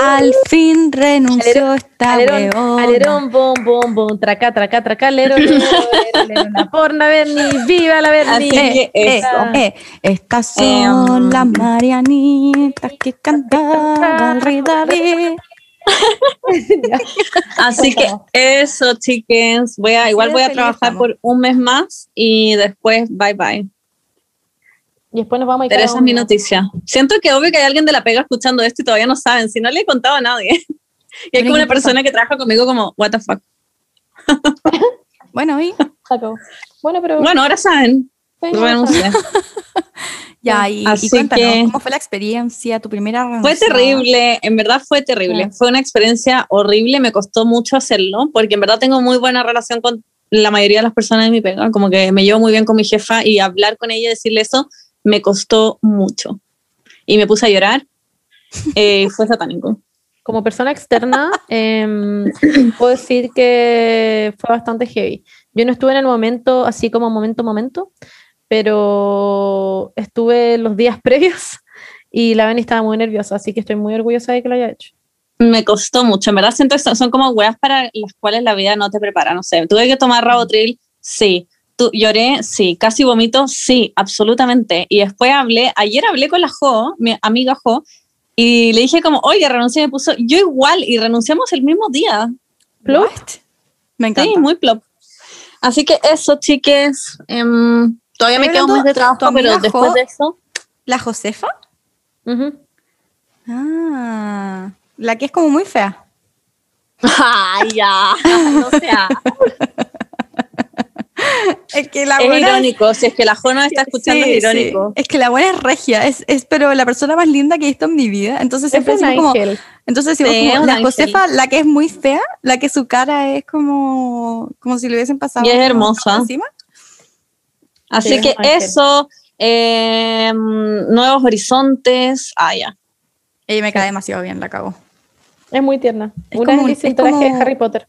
Al fin renunció esta Alerón, alerón, bom, bom, bom, traca, traca, traca, lero, la porna Bernie, viva la que Eh, eso. eh, estas son Em. las Marianitas que cantaban Rey David. Así que eso, chickens. Voy a, igual voy a trabajar por un mes más y después bye bye. Y después nos vamos a ir Pero esa es mi noticia. Siento que obvio que hay alguien de la pega escuchando esto y todavía no saben. Si no le he contado a nadie. y hay como ¿qué una persona que trabaja conmigo como, what the fuck. Bueno, y. Bueno, pero Bueno, ahora saben. sí, no Renuncié. Ya, y, y Así cuéntanos, que- ¿cómo fue la experiencia, tu primera Fue renuncia? terrible, en verdad fue terrible. Fue una experiencia horrible, me costó mucho hacerlo, porque en verdad tengo muy buena relación con la mayoría de las personas de mi pega, como que me llevo muy bien con mi jefa y hablar con ella y decirle eso me costó mucho. Y me puse a llorar, eh, fue satánico. Como persona externa, em, puedo decir que fue bastante heavy. Yo no estuve en el momento, así como momento, momento, pero estuve los días previos y la Beni estaba muy nerviosa, así que estoy muy orgullosa de que lo haya hecho. Me costó mucho, en verdad siento que son- son como weas para las cuales la vida no te prepara, no sé, tuve que tomar Rabotril, sí, Tu- lloré, sí, casi vomito, sí, absolutamente, y después hablé, ayer hablé con la Jo, mi amiga Jo, y le dije como, oye, renuncié, y me puso, yo igual, y renunciamos el mismo día, What? Me encanta. sí, muy plop. Así que eso, chiques, em, todavía me mes hablando- de trabajo, pero después Jo- de eso, ¿La Josefa? Ujú. Ah, la que es como muy fea. ¡ay, ya! No sea, Es que la es buena irónico, si es que la Jo no está escuchando, Sí, es irónico. sí. Es que la buena es regia, es, es pero la persona más linda que he visto en mi vida. Entonces Es siempre decimos como, entonces decimos Sí, como, es la ángel. Josefa, la que es muy fea, la que su cara es como, como si le hubiesen pasado Y es hermosa. encima. Así Sí, que Ángel. eso, eh, nuevos horizontes, ah, ya. Ella me cae demasiado bien, la cago. Es muy tierna. Es Una como- es traje de Harry Potter.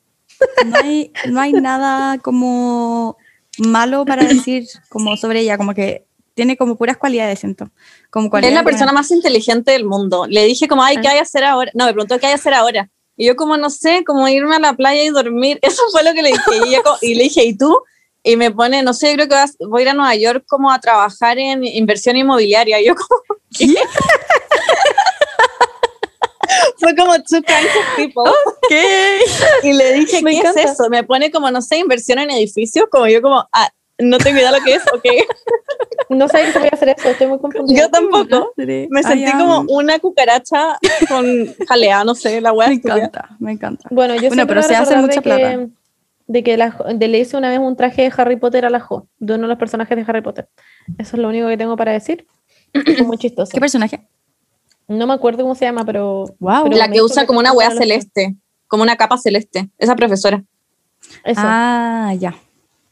No hay, no hay nada como malo para decir como sobre ella, como que tiene como puras cualidades, siento. Como Es cualidades la persona más inteligente del mundo. Le dije como, ay, ¿qué hay que hacer ahora? No, me preguntó qué hay que hacer ahora. Y yo como, no sé, como irme a la playa y dormir. Eso fue lo que le dije. Y, co- y le dije, ¿y tú? Y me pone, no sé, creo que vas- voy a ir a Nueva York como a trabajar en inversión inmobiliaria. Y yo como, ¿qué? fue como two kinds of people. ¿Qué? Y le dije, Me ¿qué encanta. es eso? Me pone como, no sé, inversión en edificios, como yo como, ah, no tengo idea lo que es, ok. No sabía que se podía hacer eso, estoy muy confundida. Yo tampoco. Me sentí como una cucaracha con jalea, no sé, la Me wea estúpida. encanta, me encanta. Bueno, yo Bueno, pero se hace mucha de que, plata. de que la, de le hice una vez un traje de Harry Potter a la Jo, de uno de los personajes de Harry Potter. Eso es lo único que tengo para decir. Fue muy chistoso. ¿Qué personaje? No me acuerdo cómo se llama, pero. Wow. pero La que usa como una los- celeste, como una capa celeste, esa profesora. Eso. Ah, ya.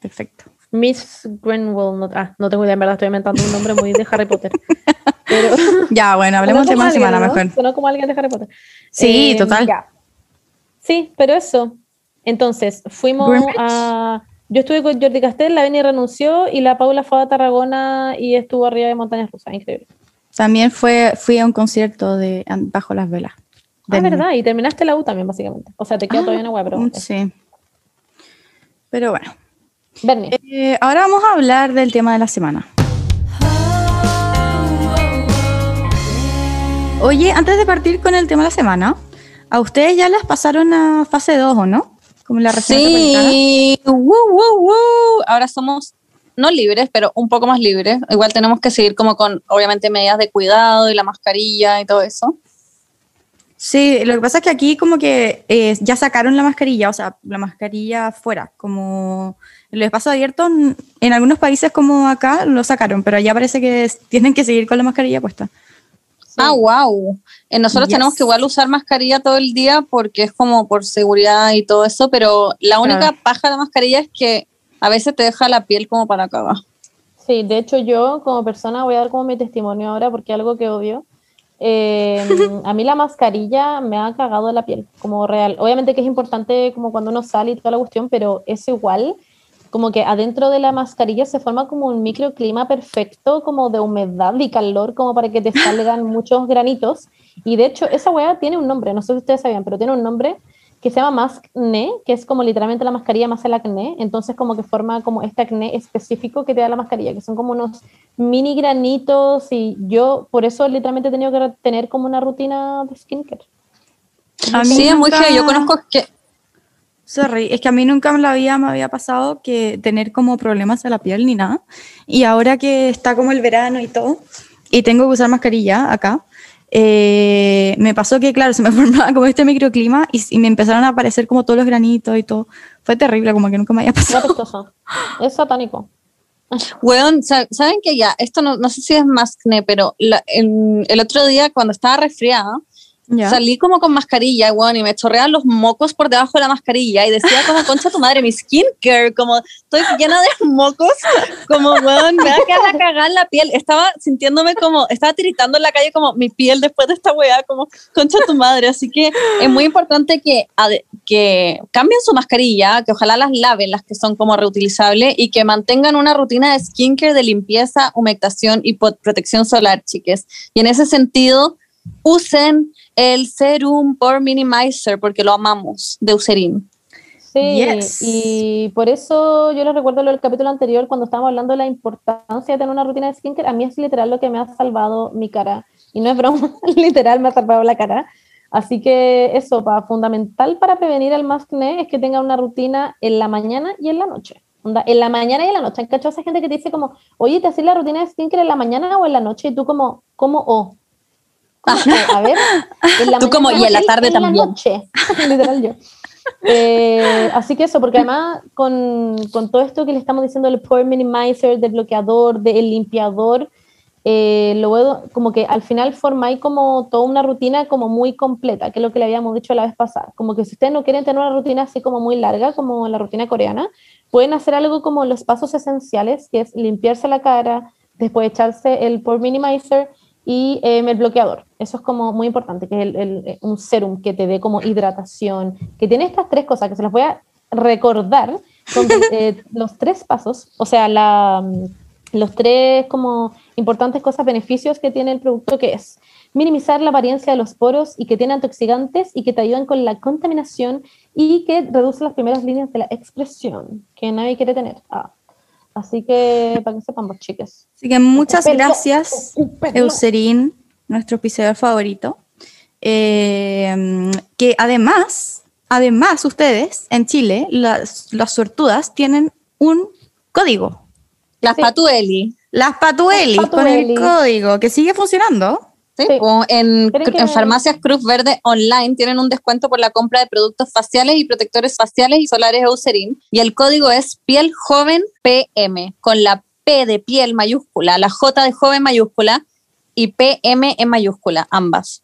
Perfecto. Miss Grenwell. No, ah, no tengo idea, en verdad, estoy inventando un nombre muy de Harry Potter. Pero, Ya, bueno, hablemos de más semana ¿no? mejor. Sonó como alguien de Harry Potter. Sí, Eh, total. ya. Sí, pero eso. Entonces, fuimos Greenwich. a. Yo estuve con Jordi Castel, la Beni renunció y la Paula fue a Tarragona y estuvo arriba de Montañas Rusas. Increíble. También fue, fui a un concierto de Bajo las Velas. Ah, Del- verdad, y terminaste la U también, básicamente. O sea, te queda todavía una hueá, pero. Mm, Sí. Pero bueno. Bernie. Eh, ahora vamos a hablar del tema de la semana. Oye, antes de partir con el tema de la semana, ¿a ustedes ya las pasaron a fase 2 o no? Como en la región. Sí, woo, woo, woo. ahora somos no libres, pero un poco más libres. Igual tenemos que seguir como con, obviamente, medidas de cuidado y la mascarilla y todo eso. Sí, lo que pasa es que aquí como que eh, ya sacaron la mascarilla, o sea, la mascarilla fuera, como el espacio abierto, en en algunos países como acá lo sacaron, pero allá parece que tienen que seguir con la mascarilla puesta. Ah, wow. nosotros Yes. tenemos que igual usar mascarilla todo el día porque es como por seguridad y todo eso, pero la única Claro. paja de la mascarilla es que a veces te deja la piel como para cagar. Sí, de hecho yo como persona voy a dar como mi testimonio ahora porque algo que odio. eh, a mí la mascarilla me ha cagado la piel, como real. Obviamente que es importante como cuando uno sale y toda la cuestión, pero es igual, como que adentro de la mascarilla se forma como un microclima perfecto, como de humedad y calor, como para que te salgan muchos granitos. Y de hecho esa weá tiene un nombre, no sé si ustedes sabían, pero tiene un nombre que se llama maskne, que es como literalmente la mascarilla más el acné, entonces como que forma como este acné específico que te da la mascarilla, que son como unos mini granitos y yo por eso literalmente he tenido que tener como una rutina de skincare. A mí Sí, es muy nunca- feo. Yo conozco que Sorry, es que a mí nunca en la vida me había pasado que tener como problemas a la piel ni nada. Y ahora que está como el verano y todo, y tengo que usar mascarilla acá, eh, me pasó que, claro, se me formaba como este microclima y, y me empezaron a aparecer como todos los granitos y todo. Fue terrible, como que nunca me había pasado. Es satánico. Weón, sa- ¿saben que ya? Esto no, no sé si es más pero la- en- el otro día cuando estaba resfriada, Salí como con mascarilla, weón, y me chorreaban los mocos por debajo de la mascarilla y decía como, concha tu madre, mi skincare, como estoy llena de mocos, como, weón, me va a quedar la cagada en la piel. Estaba sintiéndome como, estaba tiritando en la calle como mi piel después de esta weá, como, concha tu madre. Así que es muy importante que, que cambien su mascarilla, que ojalá las laven, las que son como reutilizables, y que mantengan una rutina de skincare de limpieza, humectación y protección solar, chiques. Y en ese sentido, usen el Serum Pore Minimizer, porque lo amamos, de Eucerin. Sí, Yes. y por eso yo les recuerdo lo del capítulo anterior cuando estábamos hablando de la importancia de tener una rutina de skincare. A mí es literal lo que me ha salvado mi cara. Y no es broma, literal me ha salvado la cara. Así que eso, pa, fundamental para prevenir el acné es que tengan una rutina en la mañana y en la noche. Onda, en la mañana y en la noche. ¿Han cachado esa gente que te dice como, oye, ¿te haces la rutina de skincare en la mañana o en la noche? Y tú como, ¿cómo o? ¿Cómo A ver. En la Tú como, y en la tarde en también. La noche. Literal yo. Eh, así que eso, porque además con, con todo esto que le estamos diciendo del pore minimizer, del bloqueador, del limpiador, eh, lo veo como que al final formáis como toda una rutina como muy completa, que es lo que le habíamos dicho la vez pasada. Como que si ustedes no quieren tener una rutina así como muy larga, como la rutina coreana, pueden hacer algo como los pasos esenciales, que es limpiarse la cara, después echarse el pore minimizer y em, el bloqueador. Eso es como muy importante, que es el- el- un serum que te dé como hidratación, que tiene estas tres cosas, que se las voy a recordar, son eh, los tres pasos, o sea, la, mm, los tres como importantes cosas, beneficios que tiene el producto, que es minimizar la apariencia de los poros y que tiene antioxidantes y que te ayudan con la contaminación y que reduce las primeras líneas de la expresión, que nadie quiere tener. Ah. Así que para que sepan, chicas. Así que muchas gracias. Eucerin, nuestro auspiciador favorito. Eh, que además, además ustedes en Chile, las, las suertudas tienen un código. Las Sí. Patueli. Las Patueli, con el código que sigue funcionando. ¿Sí? Sí. O en, en farmacias Cruz Verde online tienen un descuento por la compra de productos faciales y protectores faciales y solares Eucerin. Y el código es piel joven PM, con la P de piel mayúscula, la J de joven mayúscula y PM en mayúscula, ambas.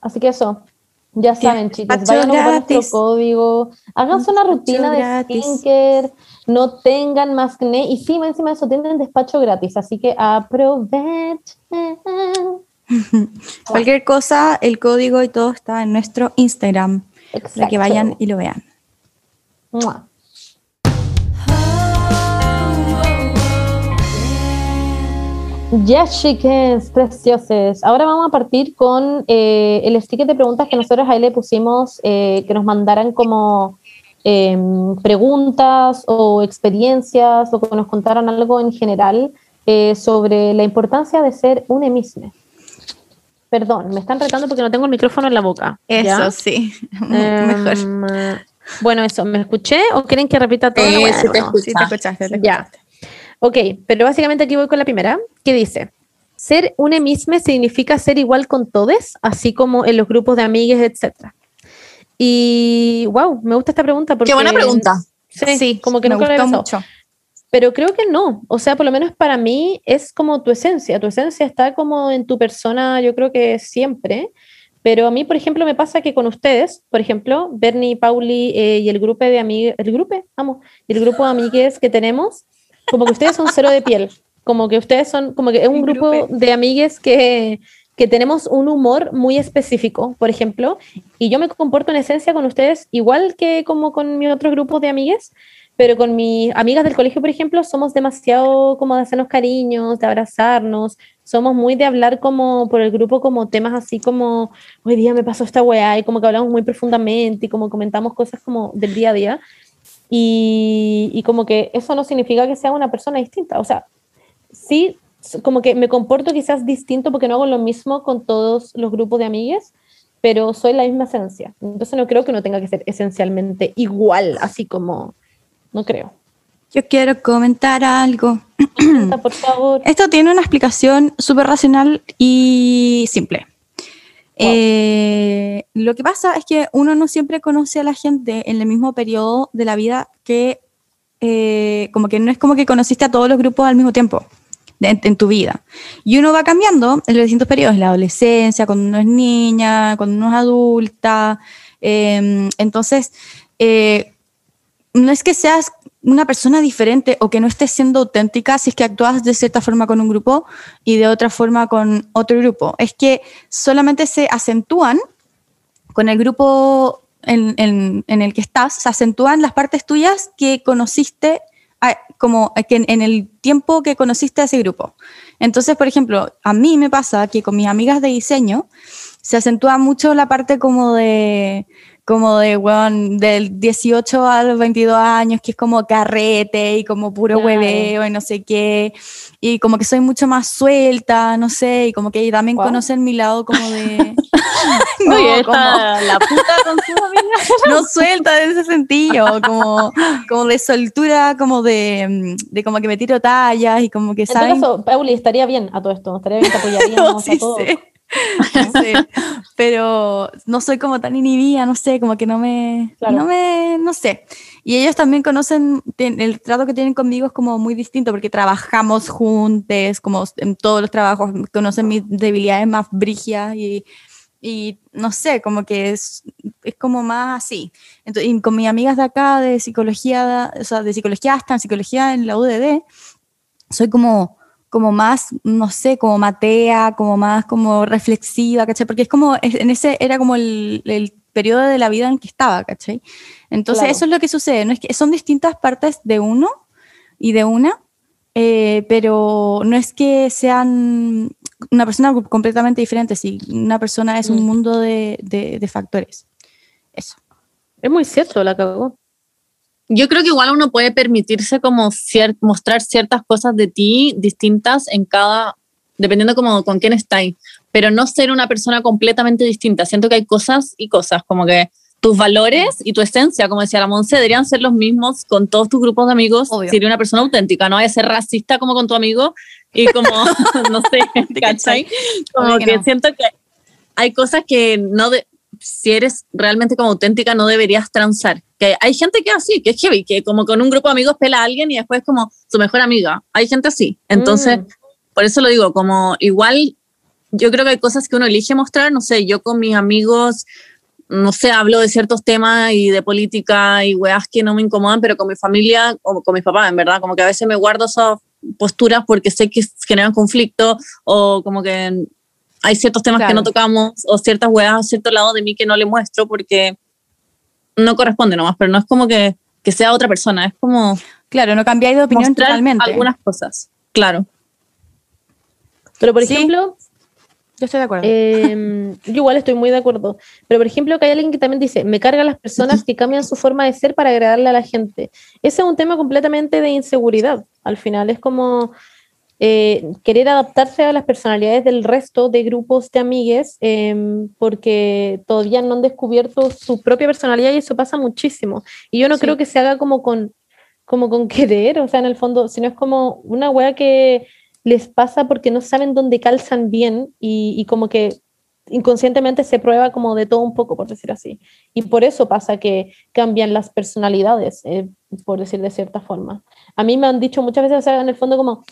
Así que eso, ya saben, chicos, despacho vayan a ocupar nuestro código, háganse una rutina de skincare, no tengan más acné y sí, encima de eso tienen despacho gratis, así que aprovechen. Cualquier cosa, el código y todo está en nuestro Instagram para que Exacto. vayan y lo vean. Mua. Ya, chiques, preciosos. Ahora vamos a partir con eh, el sticker de preguntas que nosotros ahí le pusimos, eh, que nos mandaran como em, preguntas o experiencias o que nos contaran algo en general eh, sobre la importancia de ser un emisme. Perdón, me están retando porque no tengo el micrófono en la boca. ¿ya? sí, Em, mejor. Bueno, eso, ¿me escuché o quieren que repita todo? Eh, Bueno, sí te no. escuché. Sí, te escuchaste, te Ya. escuchaste. Ok, pero básicamente aquí voy con la primera, que dice, ser un emisme significa ser igual con todos, así como en los grupos de amigues, etc. Y, wow, me gusta esta pregunta porque... Qué buena pregunta. Sí, como que me nunca lo gustó había mucho. Pero creo que no, o sea, por lo menos para mí es como tu esencia, tu esencia está como en tu persona, yo creo que siempre, pero a mí, por ejemplo, me pasa que con ustedes, por ejemplo, Bernie, Pauli eh, y el grupo de amigues, el grupo, vamos, y el grupo de amigues que tenemos, como que ustedes son cero de piel, como que ustedes son, como que es un grupo. de amigues que, que tenemos un humor muy específico, por ejemplo, y yo me comporto en esencia con ustedes igual que como con mi otro grupo de amigues, pero con mis amigas del colegio, por ejemplo, somos demasiado como de hacernos cariños, de abrazarnos, somos muy de hablar como por el grupo como temas así como, hoy día me pasó esta weá, y como que hablamos muy profundamente y como comentamos cosas como del día a día. Y, y como que eso no significa que sea una persona distinta, o sea, sí, como que me comporto quizás distinto porque no hago lo mismo con todos los grupos de amigues, pero soy la misma esencia. Entonces no creo que uno tenga que ser esencialmente igual, así como, no creo. Yo quiero comentar algo. Por favor. Esto tiene una explicación súper racional y simple. Eh, lo que pasa es que uno no siempre conoce a la gente en el mismo periodo de la vida que eh, como que no es como que conociste a todos los grupos al mismo tiempo de- en, tu vida. Y uno va cambiando en los distintos periodos, la adolescencia, cuando uno es niña, cuando uno es adulta. eh, entonces, eh, no es que seas una persona diferente o que no estés siendo auténtica si es que actúas de cierta forma con un grupo y de otra forma con otro grupo. Es que solamente se acentúan con el grupo en, el que estás, se acentúan las partes tuyas que conociste como que en, en el tiempo que conociste a ese grupo. Entonces, por ejemplo, a mí me pasa que con mis amigas de diseño se acentúa mucho la parte como de como de, weón, del 18 a los 22 años, que es como carrete y como puro hueveo y no sé qué, y como que soy mucho más suelta, no sé, y como que también Guau. conocen mi lado como de... no, Oye, como- la puta con su no suelta en ese sentido, como, como de soltura, como de, de como que me tiro tallas y como que En todo caso, Pauli, estaría bien a todo esto, estaría bien, te apoyaríamos Sí a todo. sé. Sí, pero no soy como tan inhibida, no sé, como que no me, Claro. no me, no sé. Y ellos también conocen, el trato que tienen conmigo es como muy distinto porque trabajamos juntos, como en todos los trabajos, conocen mis debilidades más brígidas y, y no sé, como que es, es como más así. Entonces, y con mis amigas de acá de psicología, o sea, de psicología hasta en psicología en la UDD, soy como, como más, no sé, como matea, como más como reflexiva, ¿cachai? Porque es como, en ese era como el, el periodo de la vida en que estaba, ¿cachai? Entonces Claro. eso es lo que sucede, ¿no? Es que son distintas partes de uno y de una, eh, pero no es que sean una persona completamente diferente, sí, una persona es un Mm. mundo de, de- de factores. Eso. Es muy cierto, la cagó. Yo creo que igual uno puede permitirse como cier- mostrar ciertas cosas de ti distintas en cada, dependiendo como con quién estáis, pero no ser una persona completamente distinta. Siento que hay cosas y cosas, como que tus valores y tu esencia, como decía la Monse, deberían ser los mismos con todos tus grupos de amigos Obvio. si eres una persona auténtica, no a ser racista como con tu amigo y como, no sé, ¿cachai? Como que, que no. siento que hay cosas que no, de, si eres realmente como auténtica, no deberías transar. Que hay gente que es así, que es heavy, que como con un grupo de amigos pela a alguien y después es como su mejor amiga. Hay gente así. Entonces, Mm. por eso lo digo, como igual, yo creo que hay cosas que uno elige mostrar, no sé, yo con mis amigos, no sé, hablo de ciertos temas y de política y weas que no me incomodan, pero con mi familia o con mis papás, en verdad, como que a veces me guardo esas posturas porque sé que generan conflicto o como que hay ciertos temas que no tocamos o ciertas a cierto lado de mí que no le muestro porque no corresponde nomás, pero no es como que, que sea otra persona, es como Claro, no cambiáis de opinión totalmente. algunas cosas. Claro. Pero, por Sí. ejemplo, Yo estoy de acuerdo. Eh, yo igual estoy muy de acuerdo. Pero, por ejemplo, que hay alguien que también dice, me carga las personas que cambian su forma de ser para agradarle a la gente. Ese es un tema completamente de inseguridad. Al final es como eh, querer adaptarse a las personalidades del resto de grupos de amigues eh, porque todavía no han descubierto su propia personalidad y eso pasa muchísimo. Y yo no Sí. creo que se haga como con, como con querer, o sea, en el fondo, sino es como una wea que les pasa porque no saben dónde calzan bien y, y como que inconscientemente se prueba como de todo un poco, por decir así. Y por eso pasa que cambian las personalidades, eh, por decir de cierta forma. A mí me han dicho muchas veces, o sea, en el fondo como,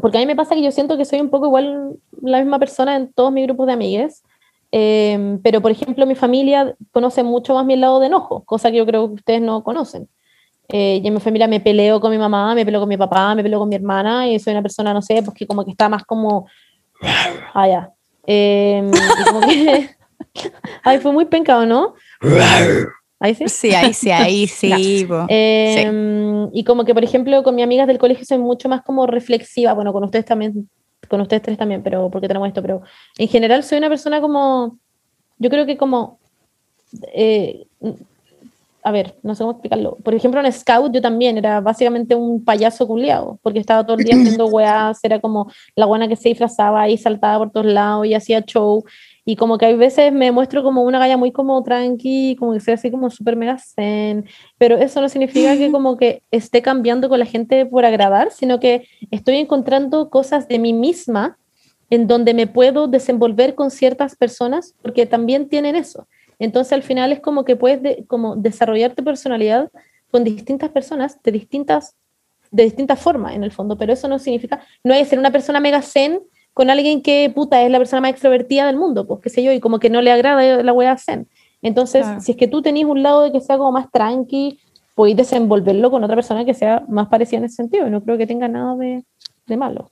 porque a mí me pasa que yo siento que soy un poco igual la misma persona en todos mis grupos de amigues, eh, pero por ejemplo mi familia conoce mucho más mi lado de enojo, cosa que yo creo que ustedes no conocen. Eh, en mi familia me peleo con mi mamá, me peleo con mi papá, me peleo con mi hermana y soy una persona, no sé, pues que como que está más como... Ah, ya. Eh. Ay, fue muy pencado, ¿no? Ahí sí. Sí, ahí sí, ahí sí. po. Eh, Y como que, por ejemplo, con mis amigas del colegio soy mucho más como reflexiva, bueno, con ustedes también, con ustedes tres también, pero porque tenemos esto, pero en general soy una persona como, yo creo que como, eh, a ver, no sé cómo explicarlo. Por ejemplo, en Scout yo también era básicamente un payaso culiado, porque estaba todo el día haciendo weas, era como la buena que se disfrazaba y saltaba por todos lados y hacía show. Y como que hay veces me muestro como una galla muy como tranqui, como que soy así como súper mega zen, pero eso no significa que como que esté cambiando con la gente por agradar, sino que estoy encontrando cosas de mí misma en donde me puedo desenvolver con ciertas personas porque también tienen eso. Entonces al final es como que puedes de- como desarrollar tu personalidad con distintas personas de distintas, de distintas formas, en el fondo, pero eso no significa, no hay que ser una persona mega zen con alguien que, puta, es la persona más extrovertida del mundo, pues qué sé yo, y como que no le agrada la wea zen. Entonces, Claro. si es que tú tenés un lado de que sea como más tranqui, podéis desenvolverlo con otra persona que sea más parecida en ese sentido, y no creo que tenga nada de, de malo.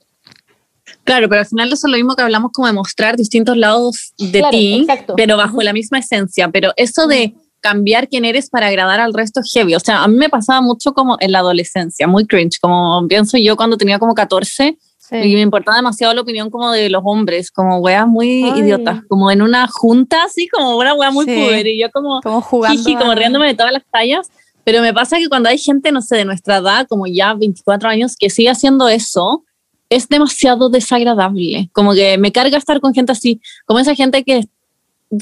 Claro, pero al final eso es lo mismo que hablamos como de mostrar distintos lados de Claro, ti, exacto. pero bajo la misma esencia. Pero eso de cambiar quién eres para agradar al resto es heavy. O sea, a mí me pasaba mucho como en la adolescencia, muy cringe, como pienso yo cuando tenía como 14 Sí. y me importaba demasiado la opinión como de los hombres, como weas muy Ay. idiotas, como en una junta así, como una wea muy Sí. puber y yo como Como jugando. jiji, como riéndome de todas las tallas. Pero me pasa que cuando hay gente, no sé, de nuestra edad, como ya 24 años, que sigue haciendo eso, es demasiado desagradable. Como que me carga estar con gente así, como esa gente que,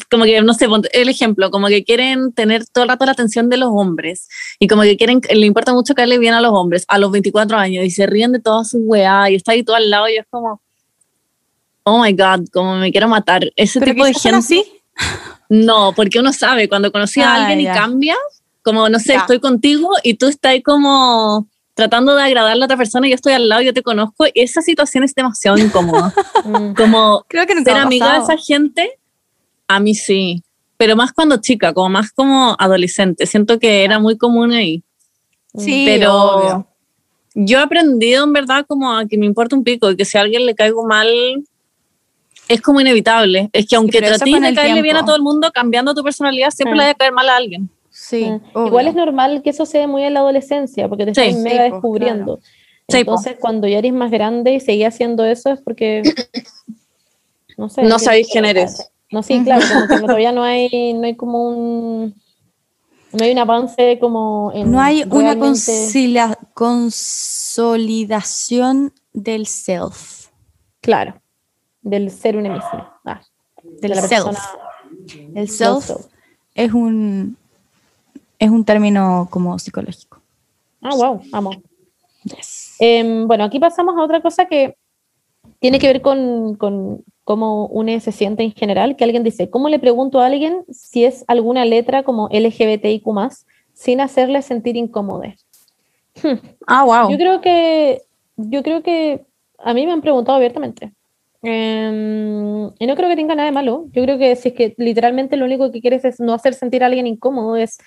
como que, no sé, el ejemplo, como que quieren tener todo el rato la atención de los hombres y como que quieren, le importa mucho caerle bien a los hombres a los 24 años y se ríen de todas sus weá y está ahí todo al lado y es como, oh my god, como me quiero matar. Ese Pero tipo de gente. así. No, porque uno sabe, cuando conocí a Ah, alguien ya. y cambia, como, no sé, Ya. estoy contigo y tú estás ahí como tratando de agradarle a otra persona y yo estoy al lado y yo te conozco, esa situación es demasiado incómoda. Como Creo que nunca ser amiga de esa gente, a mí sí, pero más cuando chica, como más como adolescente, siento que era muy común ahí. Sí, pero obvio. yo he aprendido en verdad como a que me importa un pico y que si a alguien le caigo mal es como inevitable. Es que aunque eso trates de caerle bien a todo el mundo, cambiando tu personalidad, siempre Mm. le va a caer mal a alguien. Sí, Mm. obvio. Igual es normal que eso se dé muy en la adolescencia, porque te Sí. estás Sí, mega pues, descubriendo. Sí, Entonces, cuando ya eres más grande y seguís haciendo eso es porque. No sé. No sabéis quién eres. No, sí, claro, como que todavía no hay, no hay como un. No hay un avance como en. No hay una concilia- consolidación del self. Claro, del ser una misma. Ah, Del de la self. persona- El self es un es un término como psicológico. Ah, wow, amo. Em, bueno, aquí pasamos a otra cosa que tiene que ver con, con cómo uno se siente en general, que alguien dice, ¿cómo le pregunto a alguien si es alguna letra como LGBTIQ+, sin hacerle sentir incómodo? Ah, wow. Yo creo que, yo creo que a mí me han preguntado abiertamente. Em, y no creo que tenga nada de malo. Yo creo que si es que literalmente lo único que quieres es no hacer sentir a alguien incómodo, es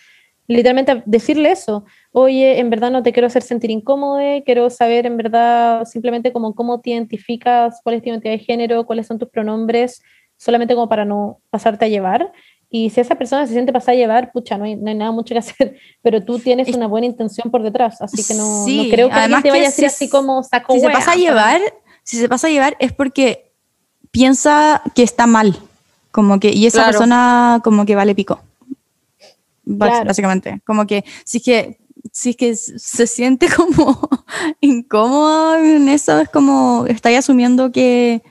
literalmente decirle eso. Oye, en verdad no te quiero hacer sentir incómodo, quiero saber en verdad simplemente como cómo te identificas, cuál es tu identidad de género, cuáles son tus pronombres, solamente como para no pasarte a llevar. Y si esa persona se siente pasada a llevar, pucha, no hay, no hay nada mucho que hacer, pero tú tienes Es- una buena intención por detrás, así que no, Sí, no creo que alguien además te vaya que a decir si- así como saco Si se pasa a llevar, si se pasa a llevar es porque piensa que está mal, como que y esa Claro. persona como que vale pico. Claro. Básicamente, como que si es que si es que se siente como incómodo en eso, es como estáis asumiendo que,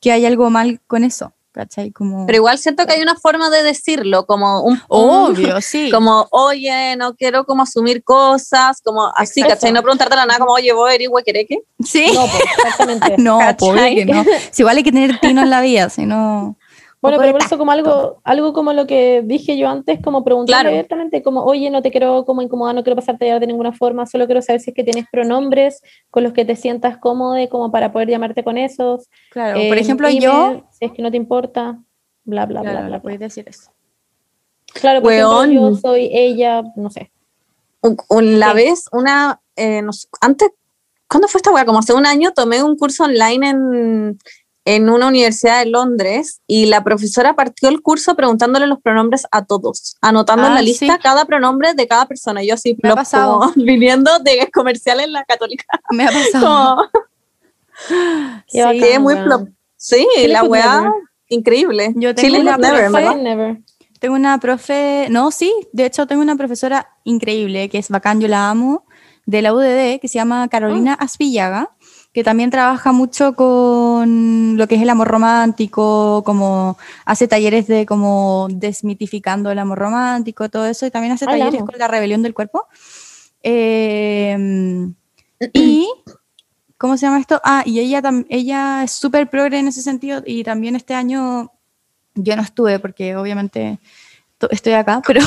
que hay algo mal con eso, ¿cachai? Como, Pero igual siento que hay una forma de decirlo, como un... obvio, sí. Como, oye, no quiero como asumir cosas, como así, Exacto. ¿cachai? No preguntarte la nada como, oye, vos eres huequereque. sí. No, pues, exactamente. No, obvio que no. Si igual hay que tener tino en la vida, si no. Bueno, pero por eso como algo, algo como lo que dije yo antes, como preguntarle Claro. directamente, como, oye, no te quiero como incomodar, no quiero pasarte de ninguna forma, solo quiero saber si es que tienes pronombres con los que te sientas cómodo, como para poder llamarte con esos. Claro, Eh, por ejemplo, yo. Si es que no te importa, bla, bla, bla, Claro, bla. podéis decir eso. Claro, por ejemplo, Weón. yo soy ella, no sé. La Sí. vez, una, eh, no sé, antes, ¿cuándo fue esta weá? Como hace un año tomé un curso online en, en una universidad de Londres y la profesora partió el curso preguntándole los pronombres a todos, anotando en Ah, la lista sí. cada pronombre de cada persona. Yo así, Me ha pasado. como viniendo de comercial en la católica. Me ha pasado. Como, Qué bacán, quedé muy plop. Sí, la weá, increíble. Yo tengo Chile una never, profe-. Never. Tengo una profe, no, sí, de hecho tengo una profesora increíble, que es bacán, yo la amo, de la UDD, que se llama Carolina Aspillaga, que también trabaja mucho con lo que es el amor romántico, como hace talleres de como desmitificando el amor romántico, todo eso, y también hace Ay, talleres con la rebelión del cuerpo. Eh, y, ¿cómo se llama esto? Ah, y ella, ella es súper progre en ese sentido, y también este año yo no estuve porque obviamente estoy acá, pero,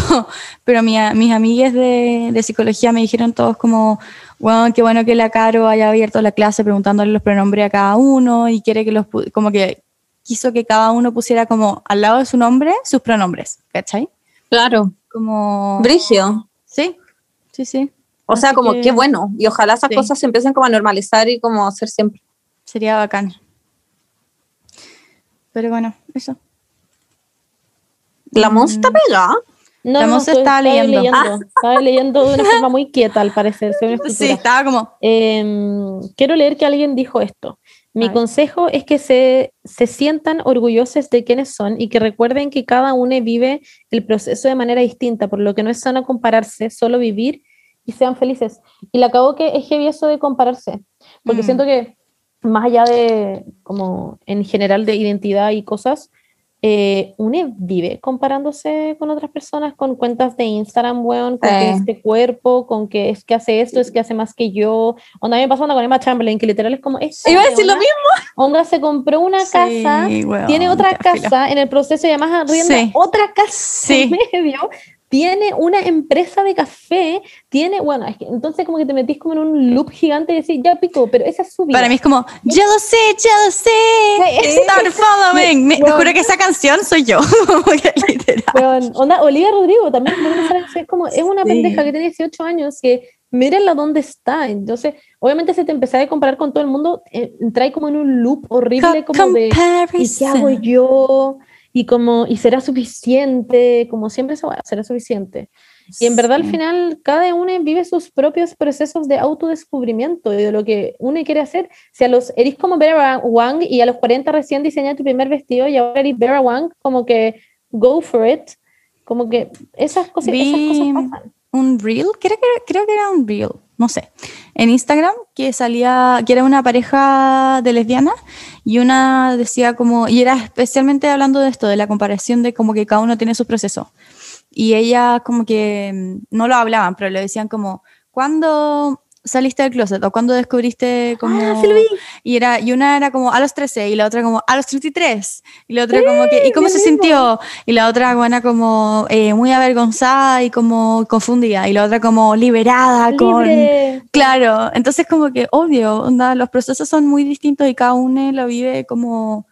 pero mi mis amigas de, de psicología me dijeron todos como, bueno, qué bueno que la Caro haya abierto la clase preguntándole los pronombres a cada uno y quiere que los, como que quiso que cada uno pusiera como al lado de su nombre sus pronombres, ¿cachai? Claro. Como... Brigio. Sí, sí, sí. O sea, como que- qué bueno. Y ojalá esas Sí. cosas se empiecen como a normalizar y como a hacer siempre. Sería bacán. Pero bueno, eso. La monza está pegada. No, La no, Monse estoy- estaba estaba leyendo. Estaba leyendo de una forma muy quieta, al parecer. Sí, estaba como... Em, quiero leer que alguien dijo esto. Mi consejo es que se, se sientan orgullosos de quienes son y que recuerden que cada uno vive el proceso de manera distinta, por lo que no es sano compararse, solo vivir y sean felices. Y le acabo que es heavy eso de compararse, porque Mm. siento que más allá de, como en general, de identidad y cosas, eh, uno vive comparándose con otras personas, con cuentas de Instagram, weón, con que Sí. este cuerpo, con que es que hace esto, es que hace más que yo. Onda, a mí me pasó onda con Emma Chamberlain, que literal es como, es Iba a decir lo mismo. Onda se compró una Sí, casa, weón, tiene otra casa, en el proceso y además arrienda Sí. otra casa Sí. en medio, tiene una empresa de café, tiene, bueno, es que entonces como que te metís como en un loop gigante y decís, ya pico, pero esa es su vida. Para mí es como, jealousy, jealousy, start following. Me, Bueno. juro que esa canción soy yo. Literal. Weón, onda, Olivia Rodrigo también, es como, es una Sí. pendeja que tiene 18 años que mírenla dónde está. Entonces, obviamente si te empezás a comparar con todo el mundo, eh, trae como en un loop horrible como de ¿y qué hago yo? Y como, y será suficiente, como siempre se va, será suficiente. Y en verdad al final cada uno vive sus propios procesos de autodescubrimiento y de lo que uno quiere hacer. Si a los, eres como Vera Wang y a los 40 recién diseñaste tu primer vestido y ahora eres Vera Wang, como que go for it. Como que esas cosas, esas Vi- cosas pasan. un reel, creo que, creo que era un reel, no sé, en Instagram que salía, que era una pareja de lesbianas y una decía como, y era especialmente hablando de esto, de la comparación de como que cada uno tiene su proceso. Y ella como que mm, no lo hablaban, pero le decían como, ¿cuándo saliste del closet? ¿O cuándo descubriste como... Ah, sí lo vi. Y, era, y una era como a los 13 y la otra como a los 33. Y la otra como que, ¿y cómo se mismo. sintió? Y la otra buena como eh, muy avergonzada y como confundida. Y la otra como liberada con... Libre. Claro, entonces como que obvio, onda, los procesos son muy distintos y cada uno lo vive como,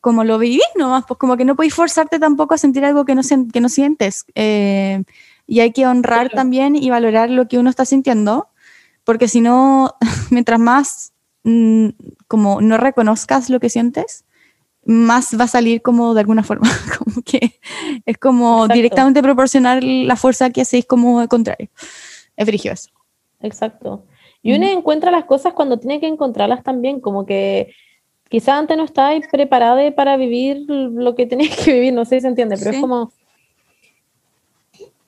como lo vivís nomás, pues como que no podéis forzarte tampoco a sentir algo que no, que no sientes. eh, y hay que honrar Claro. también y valorar lo que uno está sintiendo, porque si no, mientras más mm, como no reconozcas lo que sientes, más va a salir como de alguna forma, como que es como Exacto. directamente proporcionar la fuerza que hacéis como al contrario. Es frigio eso. Exacto. Y uno encuentra las cosas cuando tiene que encontrarlas también, como que quizá antes no estáis preparada para vivir lo que tenías que vivir, no sé si se entiende, pero Sí. es como...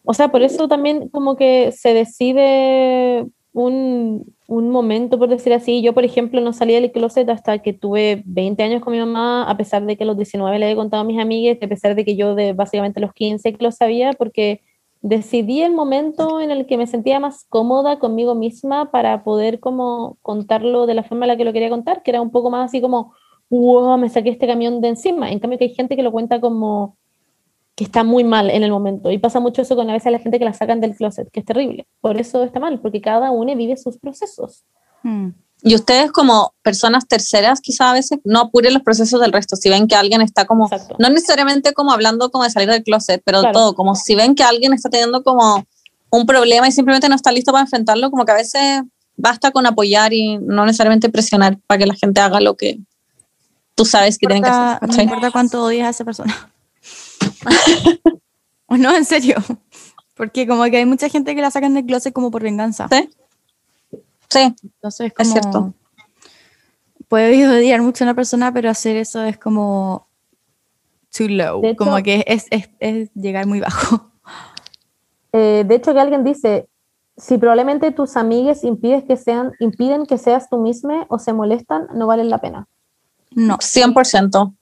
O sea, por eso también como que se decide un, un momento, por decir así. Yo, por ejemplo, no salí del closet hasta que tuve 20 años con mi mamá, a pesar de que a los 19 le he contado a mis amigas, a pesar de que yo de básicamente los 15 que lo sabía, porque decidí el momento en el que me sentía más cómoda conmigo misma para poder como contarlo de la forma en la que lo quería contar, que era un poco más así como, wow, me saqué este camión de encima. En cambio que hay gente que lo cuenta como que está muy mal en el momento. Y pasa mucho eso con a veces la gente que la sacan del closet, que es terrible. Por eso está mal, porque cada uno vive sus procesos. Mm. Y ustedes como personas terceras quizá a veces no apuren los procesos del resto. Si ven que alguien está como, Exacto. no necesariamente como hablando como de salir del closet, pero Claro. todo, como si ven que alguien está teniendo como un problema y simplemente no está listo para enfrentarlo, como que a veces basta con apoyar y no necesariamente presionar para que la gente haga lo que tú sabes que tienen que hacer. no importa cuánto odias a esa persona. O no, en serio. Porque como que hay mucha gente que la sacan del closet como por venganza. Sí. Sí, Entonces, Es como, cierto. Puedes odiar mucho a una persona, pero hacer eso es como too low. Hecho- como que es, es, es llegar muy bajo. Eh, de hecho, que alguien dice, si probablemente tus amigues impides que sean, impiden que seas tú misma o se molestan, no valen la pena. No, 100%.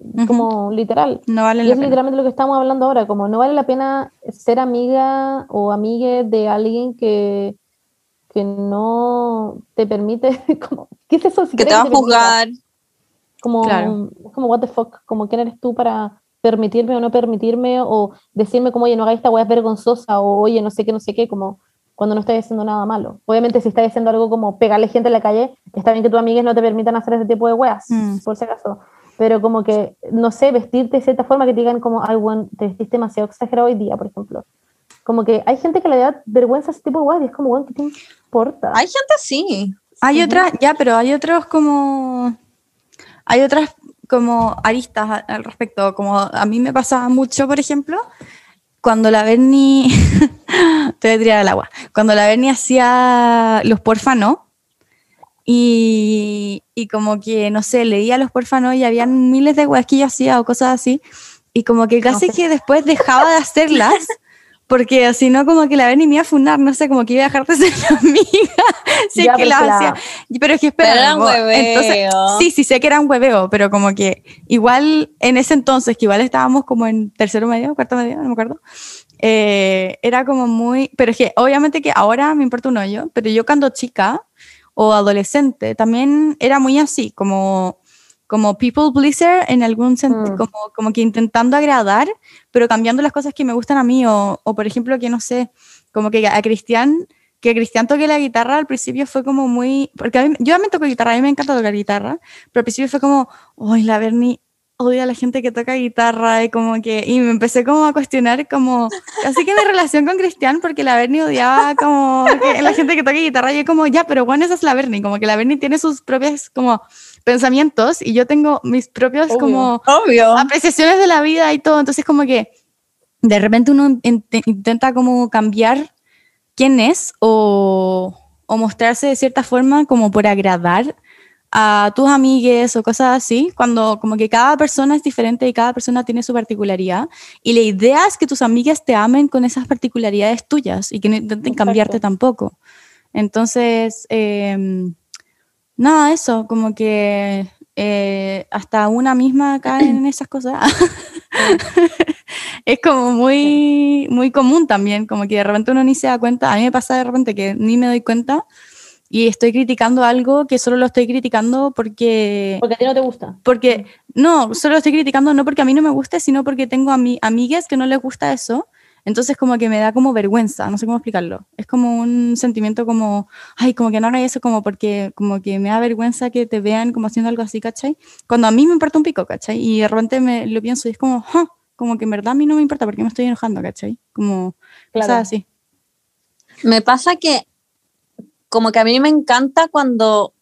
Ujú. Como literal. no vale Y la es pena. literalmente lo que estamos hablando ahora, como no vale la pena ser amiga o amigue de alguien que, que no te permite, como, ¿qué es eso? Si Que te va a juzgar. Como, Claro. como, what the fuck, como quién eres tú para permitirme o no permitirme, o decirme como, oye, no hagas esta weá es vergonzosa, o oye, no sé qué, no sé qué, como cuando no estoy haciendo nada malo. Obviamente, si estás haciendo algo como pegarle gente en la calle, está bien que tus amigas no te permitan hacer ese tipo de weas, Mm. por si acaso. Pero como que, no sé, vestirte de cierta forma que te digan como, ay, bueno, te vestiste demasiado exagerado hoy día, por ejemplo. Como que hay gente que le da vergüenza a ese tipo de weas y es como, bueno, ¿qué te importa? Hay gente así. Hay otras, ya, pero hay otros como. Hay otras como aristas a- al respecto. Como a mí me pasaba mucho, por ejemplo, cuando la Berni. te voy a tirar al agua. Cuando la Berni hacía los porfa no. Y, y como que, no sé, leía los porfa no y habían miles de weas que yo hacía o cosas así. Y como que casi sé. que después dejaba de hacerlas. Porque si no, como que la Berni me iba a funar, no sé, como que iba a dejar de ser mi amiga. si Ya, es que la- hacía. Pero es que espera. Pero eran hueveo. sí, sí sé que era un hueveo, pero como que igual en ese entonces, que igual estábamos como en tercero medio, cuarto medio, no me acuerdo. eh, era como muy, pero es que obviamente que ahora me importa un hoyo, pero yo cuando chica o adolescente también era muy así, como, como people pleaser en algún sentido, Mm. como, como que intentando agradar, pero cambiando las cosas que me gustan a mí, o, o por ejemplo que no sé, como que a Cristian, que Cristian toque la guitarra al principio fue como muy, porque a mí, yo también toco guitarra, a mí me encanta tocar guitarra, pero al principio fue como, uy, la Bernie odia a la gente que toca guitarra y como que, y me empecé como a cuestionar como, así que mi relación con Cristian, porque la Bernie odiaba como que la gente que toca guitarra y yo como, ya, pero bueno, esa es la Bernie, como que la Bernie tiene sus propios como pensamientos y yo tengo mis propios Obvio. como Obvio. apreciaciones de la vida y todo. Entonces, como que de repente uno int- intenta como cambiar quién es o, o mostrarse de cierta forma como por agradar a tus amigues o cosas así, cuando como que cada persona es diferente y cada persona tiene su particularidad y la idea es que tus amigas te amen con esas particularidades tuyas y que no intenten Exacto. cambiarte tampoco. Entonces, em, nada, eso, como que eh, hasta una misma cae en esas cosas. es como muy, muy común también, como que de repente uno ni se da cuenta, a mí me pasa de repente que ni me doy cuenta y estoy criticando algo que solo lo estoy criticando porque, Porque a ti no te gusta. porque no, solo lo estoy criticando no porque a mí no me guste, sino porque tengo ami amigas que no les gusta eso. Entonces como que me da como vergüenza, no sé cómo explicarlo. Es como un sentimiento como, ay, como que no haga eso como porque como que me da vergüenza que te vean como haciendo algo así, ¿cachai? Cuando a mí me importa un pico, ¿cachai? Y de repente me lo pienso y es como, "Ja", como que en verdad a mí no me importa porque me estoy enojando, ¿cachai? Como Claro. cosas así. Me pasa que como que a mí me encanta cuando,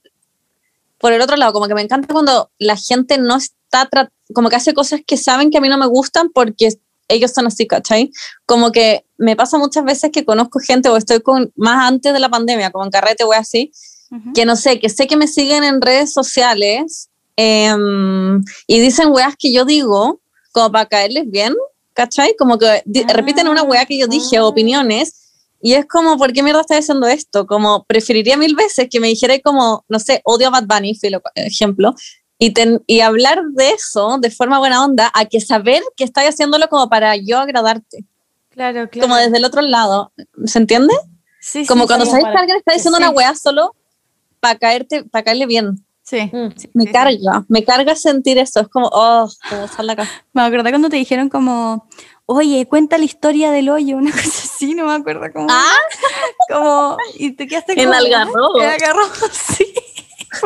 por el otro lado, como que me encanta cuando la gente no está, como que hace cosas que saben que a mí no me gustan porque ellos son así, ¿cachai? Como que me pasa muchas veces que conozco gente o estoy con, más antes de la pandemia, como en carrete o así, que no sé, que sé que me siguen en redes sociales em, y dicen weas que yo digo como para caerles bien, ¿cachai? Como que Ah, repiten una wea que yo dije, ah. opiniones, y es como, ¿por qué mierda estás haciendo esto? Como, preferiría mil veces que me dijera como, no sé, odio a Bad Bunny, ejemplo, y, ten- y hablar de eso de forma buena onda, a que saber que estás haciéndolo como para yo agradarte, Claro, claro. como desde el otro lado, ¿se entiende? Sí, Como sí, cuando sabes que alguien está diciendo sí. una wea solo para caerte, para caerle bien. Sí, Mm. sí, Me carga, me carga sentir eso. Es como, oh, como sal la ca- Me acuerdo cuando te dijeron como, oye, cuenta la historia del hoyo, una cosa así, no me acuerdo cómo. Ah. Como, y te quedaste En como. Algarrobo. En Algarrobo, sí.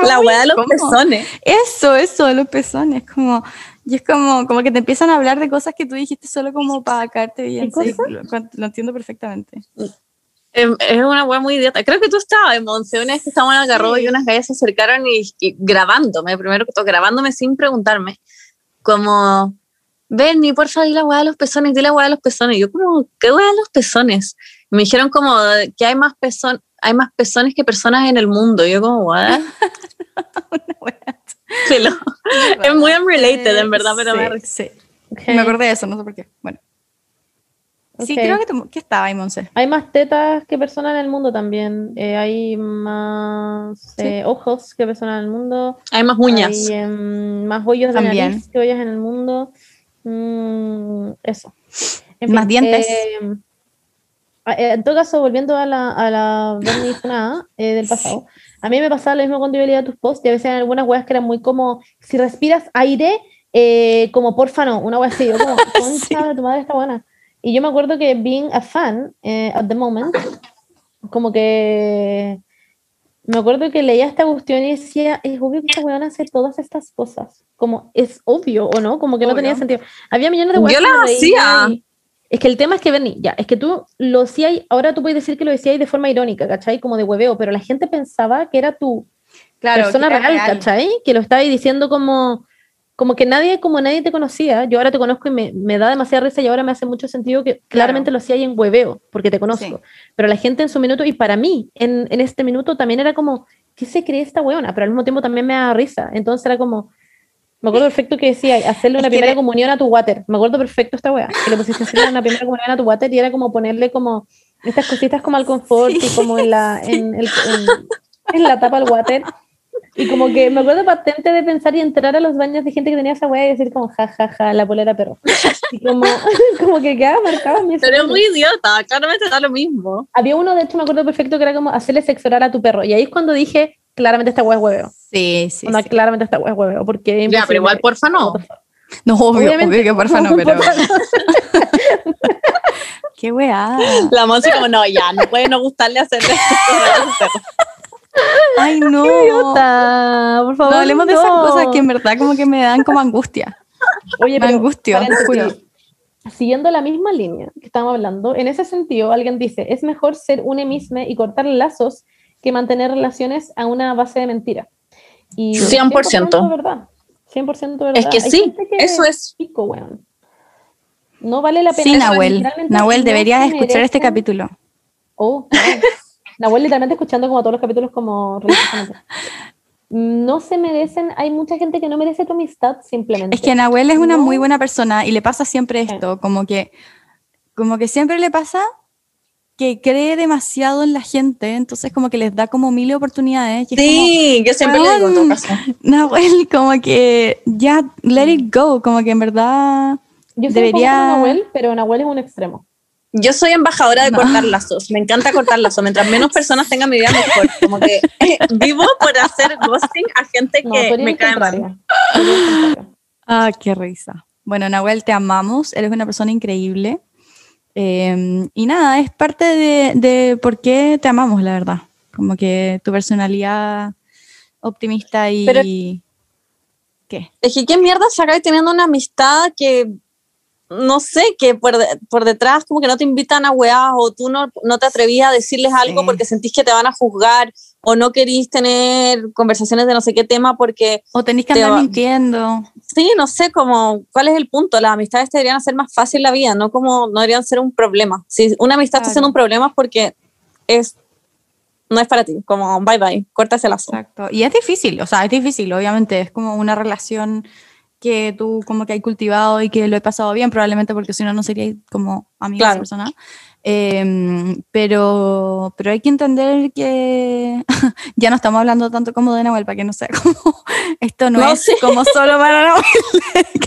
La wea de los incómodo. pezones. Eso, eso, los pezones, como, y es como, como que te empiezan a hablar de cosas que tú dijiste solo como para caerte bien. ¿Qué sí, lo, lo entiendo perfectamente. Es una wea muy idiota. Creo que tú estabas en Monse, una vez que estábamos en Algarrobo Sí. y unas gallas se acercaron y, y grabándome, primero que todo, grabándome sin preguntarme, como, Benny, porfa, di la wea de los pezones, di la wea de los pezones. Y yo como, ¿qué wea de los pezones? Y me dijeron como que hay más pezón, hay más pezones que personas en el mundo. Y yo como, what? Filo. Es muy unrelated, en verdad, pero me da risa. sí. Ok. Me acordé de eso, no sé por qué. Bueno. Sí, Ok. creo que, te- que estaba ahí, Monse. Hay más tetas que personas en el mundo también. Eh, hay más eh, ojos que personas en el mundo. Hay más uñas. Hay em, más hoyos de También. nariz que hoyos en el mundo. Mm, eso. En Más dientes. eh, eh, en todo caso, volviendo a la, a la eh, del pasado, a mí me pasaba lo mismo cuando yo leía tus posts y a veces en algunas weas que eran muy como, si respiras aire, eh, como porfa no, una wea así, yo como, concha de tu madre está buena. Y yo me acuerdo que being a fan eh, at the moment, como que me acuerdo que leía esta cuestión y decía, es obvio que esta weona hace todas estas cosas. Como, es obvio, ¿o no? Como que no Obvio. tenía sentido. Había millones de weas Yo las hacía. y- Es que el tema es que, Bernie, ya, es que tú lo hacías, ahora tú puedes decir que lo decías de forma irónica, ¿cachai? Como de hueveo, pero la gente pensaba que era tu persona que era real, ¿cachai? Que lo estabas diciendo como, como que nadie, como nadie te conocía. Yo ahora te conozco y me, me da demasiada risa y ahora me hace mucho sentido que claramente lo hacía ahí en hueveo, porque te conozco. Sí. Pero la gente en su minuto, y para mí, en, en este minuto también era como, ¿qué se cree esta weona? Pero al mismo tiempo también me da risa. Entonces era como, me acuerdo perfecto que decía, hacerle Es una que primera comunión a tu water. Me acuerdo perfecto esta wea, que le pusiste hacerle una primera comunión a tu water y era como ponerle como estas cositas como al confort y como en la, en, el, en, en la tapa al water. Y como que me acuerdo patente de pensar y entrar a los baños de gente que tenía esa wea y decir como, ja, ja, ja, la polera perro. Y como, como que quedaba marcado en mi Pero es muy idiota, claramente da lo mismo. Había uno, de hecho, me acuerdo perfecto que era como hacerle sexo oral a tu perro. Y ahí es cuando dije, claramente esta wea es hueveo. Sí, sí. Sí. claramente esta wea es hueveo. Porque Ya, pero igual, porfa, no. No, obvio, Obviamente, obvio que porfa no, pero qué weá. La Monse como, no, ya, no puede no gustarle hacerle a su perro. Ay, no. Idiota, por favor. No hablemos de esas no. cosas que en verdad como que me dan como angustia. Oye, me pero, angustio, juro. Siguiendo la misma línea que estábamos hablando, en ese sentido, alguien dice, es mejor ser un emisme y cortar lazos que mantener relaciones a una base de mentira. Y 100%. verdad. 100% verdad. Es que Hay sí, que eso es. pico, weón. No vale la pena. Sí, Nahuel. Nahuel, no deberías escuchar este capítulo. Oh. Nahuel literalmente escuchando como todos los capítulos como. No se merecen, hay mucha gente que no merece tu amistad simplemente. Es que Nahuel es una No. muy buena persona y le pasa siempre esto, como que, como que siempre le pasa que cree demasiado en la gente, entonces como que les da como mil oportunidades. Sí, yo siempre le digo en todo caso. como, Nahuel, como que ya, let it go, como que en verdad Yo debería... Nahuel, pero Nahuel es un extremo. Yo soy embajadora de No. cortar lazos. Me encanta cortar lazos. Mientras menos personas tengan mi vida, mejor. Como que vivo por hacer ghosting a gente No, que me cae mal. Ah, qué risa. Bueno, Nahuel, te amamos, eres una persona increíble. Eh, y nada, es parte de, de por qué te amamos, la verdad. Como que tu personalidad optimista y... Pero- ¿Qué? Es que qué mierda sacáis teniendo una amistad que no sé, que por, de- por detrás como que no te invitan a weás o tú no, no te atrevías a decirles algo Sí. porque sentís que te van a juzgar o no querís tener conversaciones de no sé qué tema porque, O tenés que Te andar va- mintiendo. sí, no sé, como, ¿cuál es el punto? Las amistades te deberían hacer más fácil la vida, no como, no deberían ser un problema. Si una amistad está siendo un problema es porque es, no es para ti, como, bye bye, corta ese lazo. Exacto. Y es difícil, o sea, es difícil, obviamente. Es como una relación que tú como que hay cultivado y que lo he pasado bien, probablemente porque si no, no sería como amiga de esa Claro. persona. Eh, pero, pero hay que entender que ya no estamos hablando tanto como de Nahuel, para que no sea como, esto no, No, es sí. como solo para Nahuel,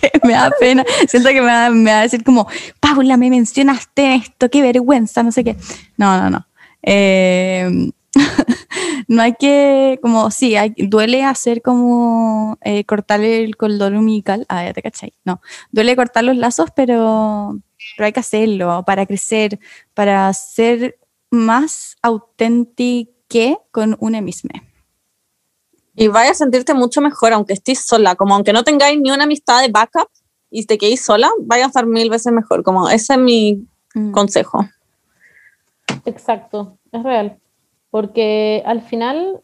que me da pena. Siento que me va, me va a decir como, Paula, me mencionaste esto, qué vergüenza, no sé qué. No, no, no. Eh, no hay que, como, sí, hay, duele hacer como eh, cortarle el cordón umbilical. Ah, ya te cachai. No, duele cortar los lazos, pero, pero hay que hacerlo para crecer, para ser más auténtico con una misma. Y vaya a sentirte mucho mejor aunque estés sola, como aunque no tengáis ni una amistad de backup y te quedéis sola, vaya a estar mil veces mejor, como ese es mi Mm. consejo. Exacto, es real. Porque al final,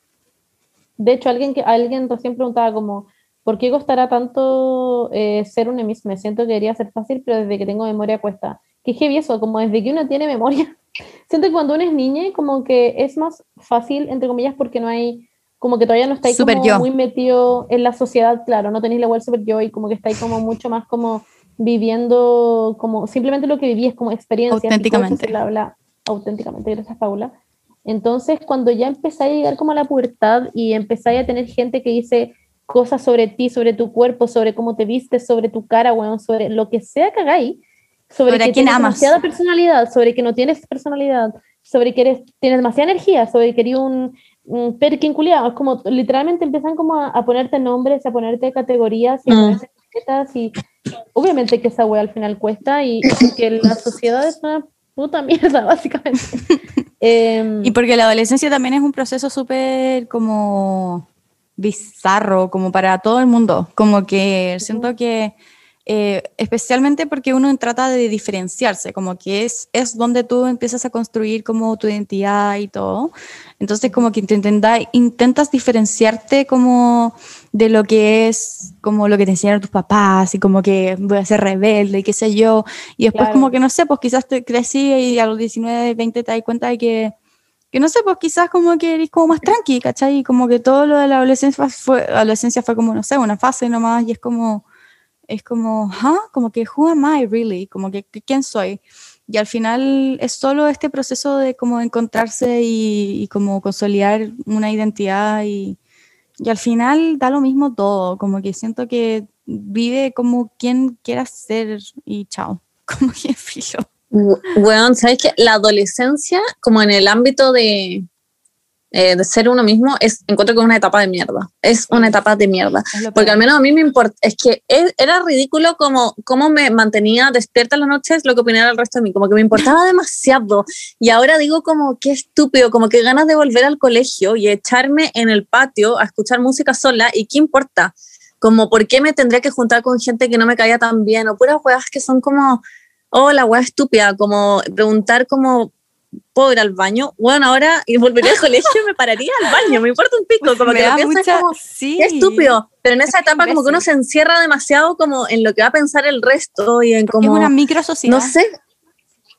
de hecho, alguien que alguien recién preguntaba como, ¿por qué costará tanto eh, ser un emis? Me siento que debería ser fácil, pero desde que tengo memoria cuesta. Qué heavy eso, como desde que uno tiene memoria. Siento que cuando uno es niña, como que es más fácil, entre comillas, porque no hay, como que todavía no estáis Super como yo. muy metido en la sociedad, claro, no tenéis la web super yo y como que estáis como mucho más como viviendo, como simplemente lo que viví es como y Auténticamente. bla, bla, auténticamente, gracias Paula. Entonces, cuando ya empezáis a llegar como a la pubertad y empezáis a tener gente que dice cosas sobre ti, sobre tu cuerpo, sobre cómo te vistes, sobre tu cara, weón, sobre lo que sea que hagáis, sobre, Sobre a que tienes amas. demasiada personalidad, sobre que no tienes personalidad, sobre que eres, tienes demasiada energía, sobre que eres un, un perkin culiao. Es como literalmente empiezan como a, a ponerte nombres, a ponerte categorías y a Mm. ponerte etiquetas y obviamente que esa wea al final cuesta y, y que la sociedad es una puta mierda, básicamente. Em, Y porque la adolescencia también es un proceso súper como bizarro, como para todo el mundo. Como que siento que, eh, especialmente porque uno trata de diferenciarse, como que es, es donde tú empiezas a construir como tu identidad y todo. Entonces como que te intenta- intentas diferenciarte como de lo que es, como lo que te enseñaron tus papás y como que voy a ser rebelde y qué sé yo. Y después Claro. como que no sé, pues quizás te crecí y a los 19, 20 te das cuenta de que que no sé, pues quizás como que eres como más tranqui, ¿cachai? Y como que todo lo de la adolescencia fue, adolescencia fue como, no sé, una fase nomás y es como, es como, ¿ah? Como que, who am I really? Como que, que, ¿quién soy? Y al final es solo este proceso de como encontrarse y, y como consolidar una identidad y, y al final da lo mismo todo, como que siento que vive como quien quieras ser y chao, como que filo. Bueno, ¿sabes qué? La adolescencia, como en el ámbito de, eh, de ser uno mismo, es, encuentro que es una etapa de mierda. Es una etapa de mierda. Porque al menos a mí me importa, es que es- era ridículo como cómo me mantenía despierta en las noches lo que opinara el resto de mí, como que me importaba demasiado. Y ahora digo como qué estúpido, como que ganas de volver al colegio y echarme en el patio a escuchar música sola y qué importa. Como por qué me tendría que juntar con gente que no me caía tan bien o puras weas que son como, oh, la wea estúpida, como preguntar como, ¿puedo ir al baño? Bueno, ahora y volvería al colegio y me pararía al baño, me importa un pico, como Me que lo piensas mucha- como, sí. Qué estúpido. Pero en esa Es etapa como que uno se encierra demasiado como en lo que va a pensar el resto y en como... es una micro sociedad. No sé.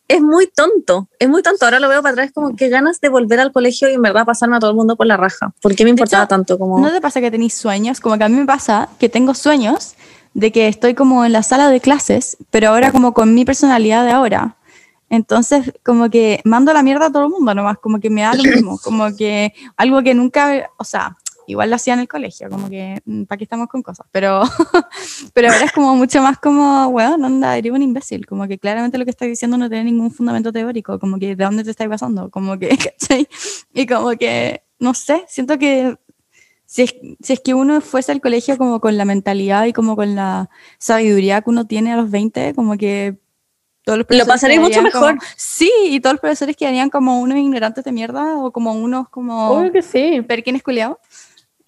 Es muy tonto, es muy tonto. Ahora lo veo para atrás como que ganas de volver al colegio y en verdad pasarme a todo el mundo por la raja. ¿Por qué me importaba hecho, tanto? Como... ¿No te pasa que tenéis sueños? Como que a mí me pasa que tengo sueños de que estoy como en la sala de clases, pero ahora como con mi personalidad de ahora. Entonces, como que mando la mierda a todo el mundo nomás, como que me da lo mismo, como que algo que nunca, o sea, igual lo hacía en el colegio, como que, ¿para qué estamos con cosas? Pero, pero ahora es como mucho más como, weón, onda, eres un imbécil, como que claramente lo que estás diciendo no tiene ningún fundamento teórico, como que de dónde te estás pasando, como que, ¿cachai? Y como que, no sé, siento que si es, si es que uno fuese al colegio como con la mentalidad y como con la sabiduría que uno tiene a los 20, como que todos los profesores pasaría mucho quedarían como- mejor. sí, y todos los profesores quedarían como unos ignorantes de mierda o como unos como Obvio que sí. perkines culiados.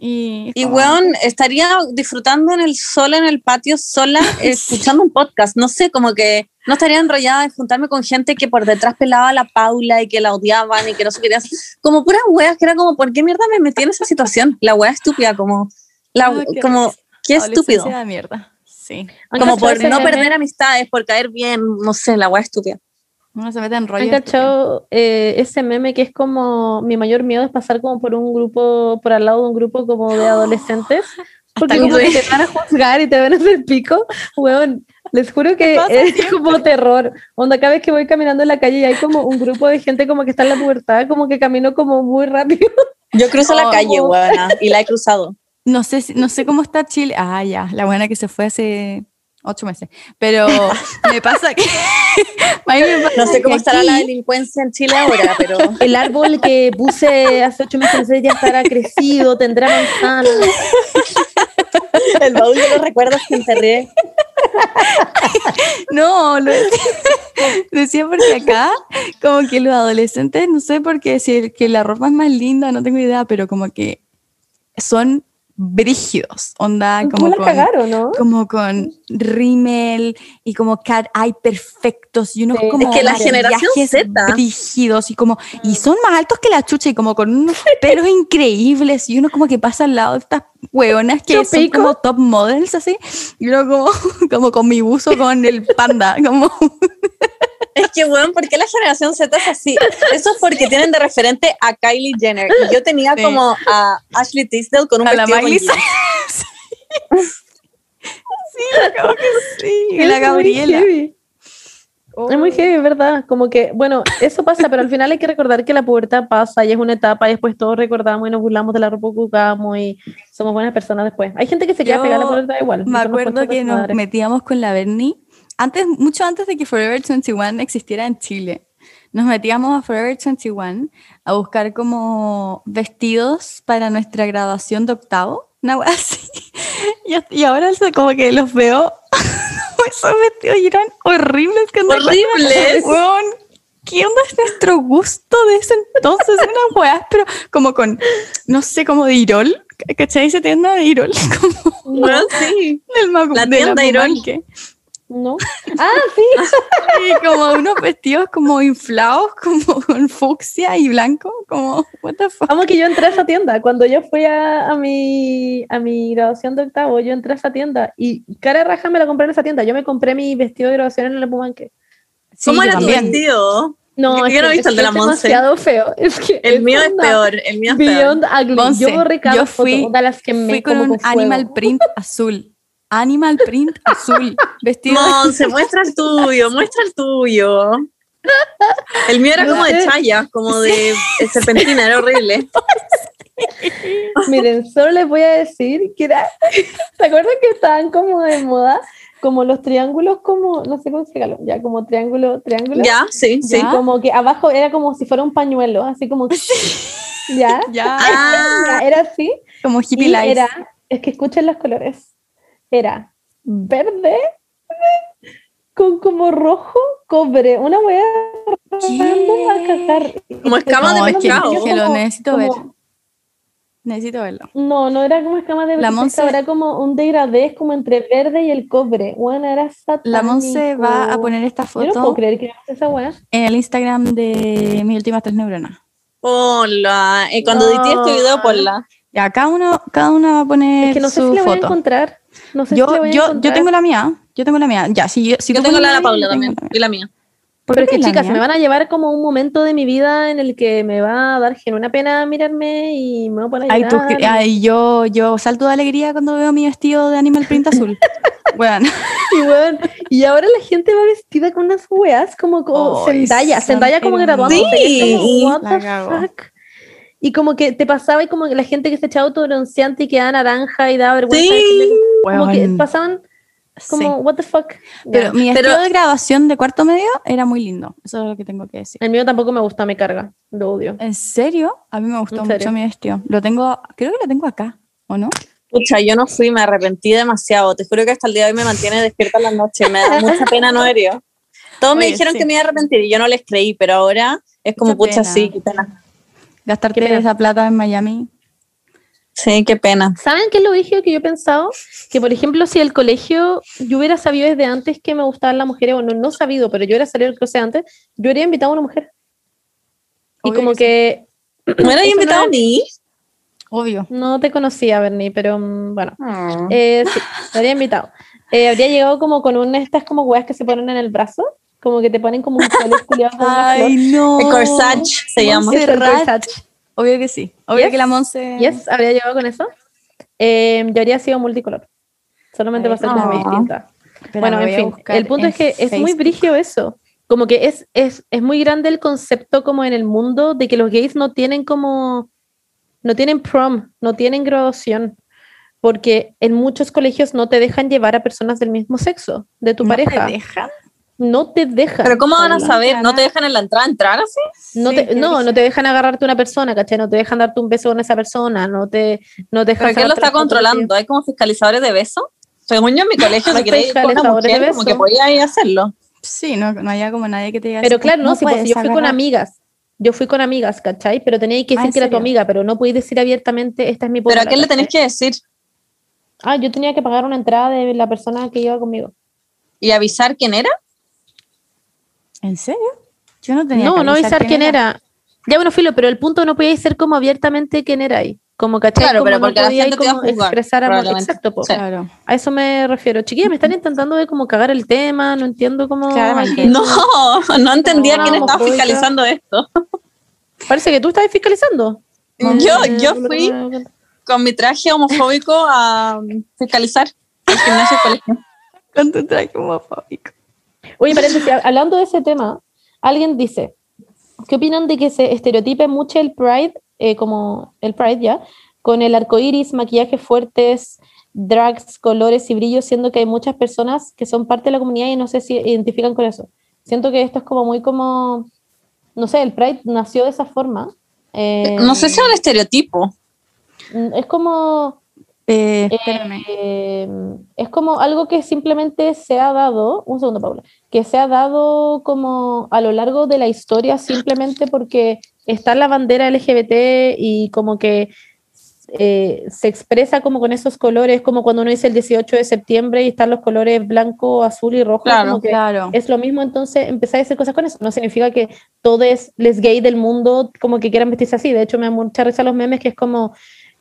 Y, Y como- weón, estaría disfrutando en el sol, en el patio, sola, escuchando un podcast. No sé, como que no estaría enrollada de juntarme con gente que por detrás pelaba a la Paula y que la odiaban y que no se querían. Como puras weas, que era como, ¿por qué mierda me metí en esa situación? La wea estúpida, como, la, qué como, risa. qué estúpido. De mierda. Sí. ¿Han Como por no meme? perder amistades, por caer bien, no sé, la wea estúpida. Uno se mete en ¿Han rollo. cachado eh, ese meme que es como mi mayor miedo es pasar como por un grupo, por al lado de un grupo como de adolescentes? Porque Hasta como que- te van a juzgar y te van a hacer pico, weón. Les juro que es como terror. Onda, cada vez que voy caminando en la calle y hay como un grupo de gente como que está en la pubertad, como que camino como muy rápido. Yo cruzo la Oh. calle, weona, y la he cruzado. No sé, si- no sé cómo está Chile. Ah, ya, la buena que se fue hace ocho meses. Pero me pasa que. me pasa No sé cómo estará la delincuencia en Chile ahora, pero El árbol que puse hace ocho meses ya estará crecido, tendrá manzanas. el baúl de los recuerdos que enterré. No, lo decía, decía porque acá, como que los adolescentes, no sé por qué decir que la ropa es más linda, no tengo idea, pero como que son brígidos, onda, ¿Cómo como la con, cagaron, no? como con rímel y como cat eye perfectos y unos Sí. como Es que la generación Z. brígidos y como y son más altos que la chucha y como con unos pelos increíbles y uno como que pasa al lado de estas hueonas que son como top models así y uno como, como con mi buzo con el panda como Es que, weón, ¿por qué la generación Z es así? Eso es porque tienen de referente a Kylie Jenner. Y yo tenía Sí. como a Ashley Tisdale con un a la vestido Miley jeans. Cyrus. sí, como que sí y Es la muy Gabriela heavy. Es muy heavy, ¿verdad? Como que, bueno, eso pasa, pero al final hay que recordar que la pubertad pasa y es una etapa y después todos recordamos y nos burlamos de la ropa que usamos y somos buenas personas después. Hay gente que se queda Yo pegada a la pubertad igual. Me acuerdo que nos madre. metíamos con la Bernie, antes, mucho antes de que Forever 21 existiera en Chile. Nos metíamos a Forever 21 a buscar como vestidos para nuestra graduación de octavo, una wea así. Y, y ahora como que los veo, esos vestidos y eran horribles. Que Horribles. Weón, ¿qué onda es nuestro gusto de ese entonces? Unas weas, pero como con, no sé, como de Irol. ¿Cachai esa tienda de Irol? Como Bueno, sí. del La de tienda Irol. Pumanque. ¿No? Ah, sí. Y como unos vestidos como inflados, como con fucsia y blanco, como, what the fuck. Vamos que yo entré a esa tienda. Cuando yo fui a, a mi, a mi graduación de octavo, yo entré a esa tienda y cara raja me la compré en esa tienda. Yo me compré mi vestido de graduación en el Pumanque. ¿Cómo Sí, era tu vestido? No, Yo es no he visto el de la es Monse. demasiado feo. Es que El mío es peor, el mío es peor. Beyond ugly. Monse, yo borré cada yo fui- una de las que me Fui con como un fuego. animal print azul. Animal print azul. Vestido de- Monse, muestra el tuyo, muestra el tuyo. El mío era No como de chaya, como de, de serpentina, era horrible. Miren, solo les voy a decir que era. ¿Se acuerdan que estaban como de moda? Como los triángulos, como. No sé cómo explicarlo. Ya, como triángulo, triángulo. Ya, sí, sí. Ya. Como que abajo era como si fuera un pañuelo, así como. ¿Ya? Ya, Ah, Era así. como hippie life. era. Es que escuchen los colores. Era verde con como rojo, cobre. Una wea random a cagar. Como escamas No, de pescado. es que lo necesito como- ver. Necesito verlo. No, no era como escama de La pescado, Monse- era como un degradé, es como entre verde y el cobre. Bueno, era satánico. La Monse va a poner esta Yo no puedo foto creer que esa wea. en el Instagram de mis últimas tres neuronas. Hola. Y cuando No. edité este video, ponla. Ya, cada uno, cada uno va a poner Es que no sé su si la voy a foto. encontrar. No sé Yo, si voy yo, yo tengo la mía. Yo tengo la mía. Ya, si, yo- si Yo tú tengo la de la Paula también. Y la mía. ¿Por Pero es que chicas, mía? me van a llevar como un momento de mi vida en el que me va a dar genuina pena mirarme y me voy a poner a Ay, tú, llorar. ay, yo, yo salto de alegría cuando veo mi vestido de animal print azul. bueno, Y, weón, y ahora la gente va vestida con unas weas como, como Ay, Zendaya, Zendaya como graduándose. Sí. como, what the fuck? Y como que te pasaba y como que la gente que se echaba autobronceante y quedaba naranja y daba vergüenza. Sí. decirle- como que pasaban como, sí. what the fuck. Pero mi Pero- vestido de graduación de cuarto medio era muy lindo. Eso es lo que tengo que decir. El mío tampoco me gusta, me carga, lo odio. ¿En serio? A mí me gustó mucho mi vestido. Lo tengo, creo que lo tengo acá, ¿o no? Pucha, yo no fui, me arrepentí demasiado. Te juro que hasta el día de hoy me mantiene despierta en la noche. Me da mucha pena no haber ido. Todos me dijeron sí. que me iba a arrepentir y yo no les creí, pero ahora es como, Qué pucha, pena. sí, qué pena. Gastarte esa plata en Miami. Sí, qué pena. ¿Saben qué es lo brígido que yo he pensado? Que, por ejemplo, si el colegio, yo hubiera sabido desde antes que me gustaban las mujeres, o no, no sabido, pero yo hubiera salido del closet antes, yo habría invitado a una mujer. Y como que que, ¿Me hubieras Eso invitado no a mí? Obvio. no te conocía, Bernie, pero mm, bueno, Mm. eh, sí, te habría invitado. Eh, habría llegado como con una de estas como weas que se ponen en el brazo, como que te ponen como un pelo culiado con una flor. no. El corsage se llama. El corsage. Obvio que sí. Obvio Yes. que la Monse. Yes, habría llegado con eso. Eh, yo habría sido multicolor. Solamente para ser como Ah. distinta. Bueno, en a fin, el punto es que es muy brigio eso. Como que es, es, es muy grande el concepto como en el mundo de que los gays no tienen como, no tienen prom, no tienen graduación, porque en muchos colegios no te dejan llevar a personas del mismo sexo, de tu ¿No pareja. te dejan? No te dejan. Pero ¿cómo van a saber? ¿No te dejan en la entrada entrar así? No, Sí, te, qué no, no te dejan agarrarte una persona, ¿cachai? No te dejan darte un beso con esa persona, no te, no te dejan ¿Pero quién lo está controlando? ¿Hay como fiscalizadores de besos? Según yo en mi colegio, Hay si queréis ir con una fiscalizadores de mujer, como que podía ir a hacerlo. Sí, no, no había como nadie que te diga Pero así, claro, no, sí, pues, yo fui con amigas. Yo fui con amigas, ¿cachai? Pero tenía que Ah, decir ¿en que era tu amiga, pero no podéis decir abiertamente, esta es mi ¿Pero a polola", quién le tenés que decir? Ah, yo tenía que pagar una entrada de la persona que iba conmigo. ¿Y avisar quién era? ¿En serio? Yo no tenía No, no avisar quién era. Ya, bueno, filo, pero el punto no podía ser como abiertamente quién era ahí. Como, ¿cachai? Claro, Como pero no porque podía a como expresar amor. Exacto, po. Sí. Claro. A eso me refiero. Chiquilla, me están intentando de como cagar el tema, no entiendo cómo... Aquí- No, no entendía quién estaba homofóbica. fiscalizando esto. Parece que tú estás fiscalizando. Yo, yo fui con mi traje homofóbico a fiscalizar el gimnasio colegio. Con tu traje homofóbico. Oye, paréntesis, hablando de ese tema, alguien dice, ¿qué opinan de que se estereotipe mucho el Pride, eh, como el Pride ya, con el arco iris, maquillajes fuertes, drags, colores y brillos, siendo que hay muchas personas que son parte de la comunidad y no sé si identifican con eso? Siento que esto es como muy como, no sé, el Pride nació de esa forma. eh, No sé si es un estereotipo. es como, Eh, espérame. Eh, es como algo que simplemente se ha dado, un segundo Paula, que se ha dado como a lo largo de la historia simplemente porque está la bandera LGBT y como que eh, se expresa como con esos colores, como cuando uno dice el 18 de septiembre y están los colores blanco, azul y rojo, Claro, como que Claro. es lo mismo, entonces empezar a hacer cosas con eso. No significa que todos les gay del mundo como que quieran vestirse así. De hecho, me da mucha risa los memes que es como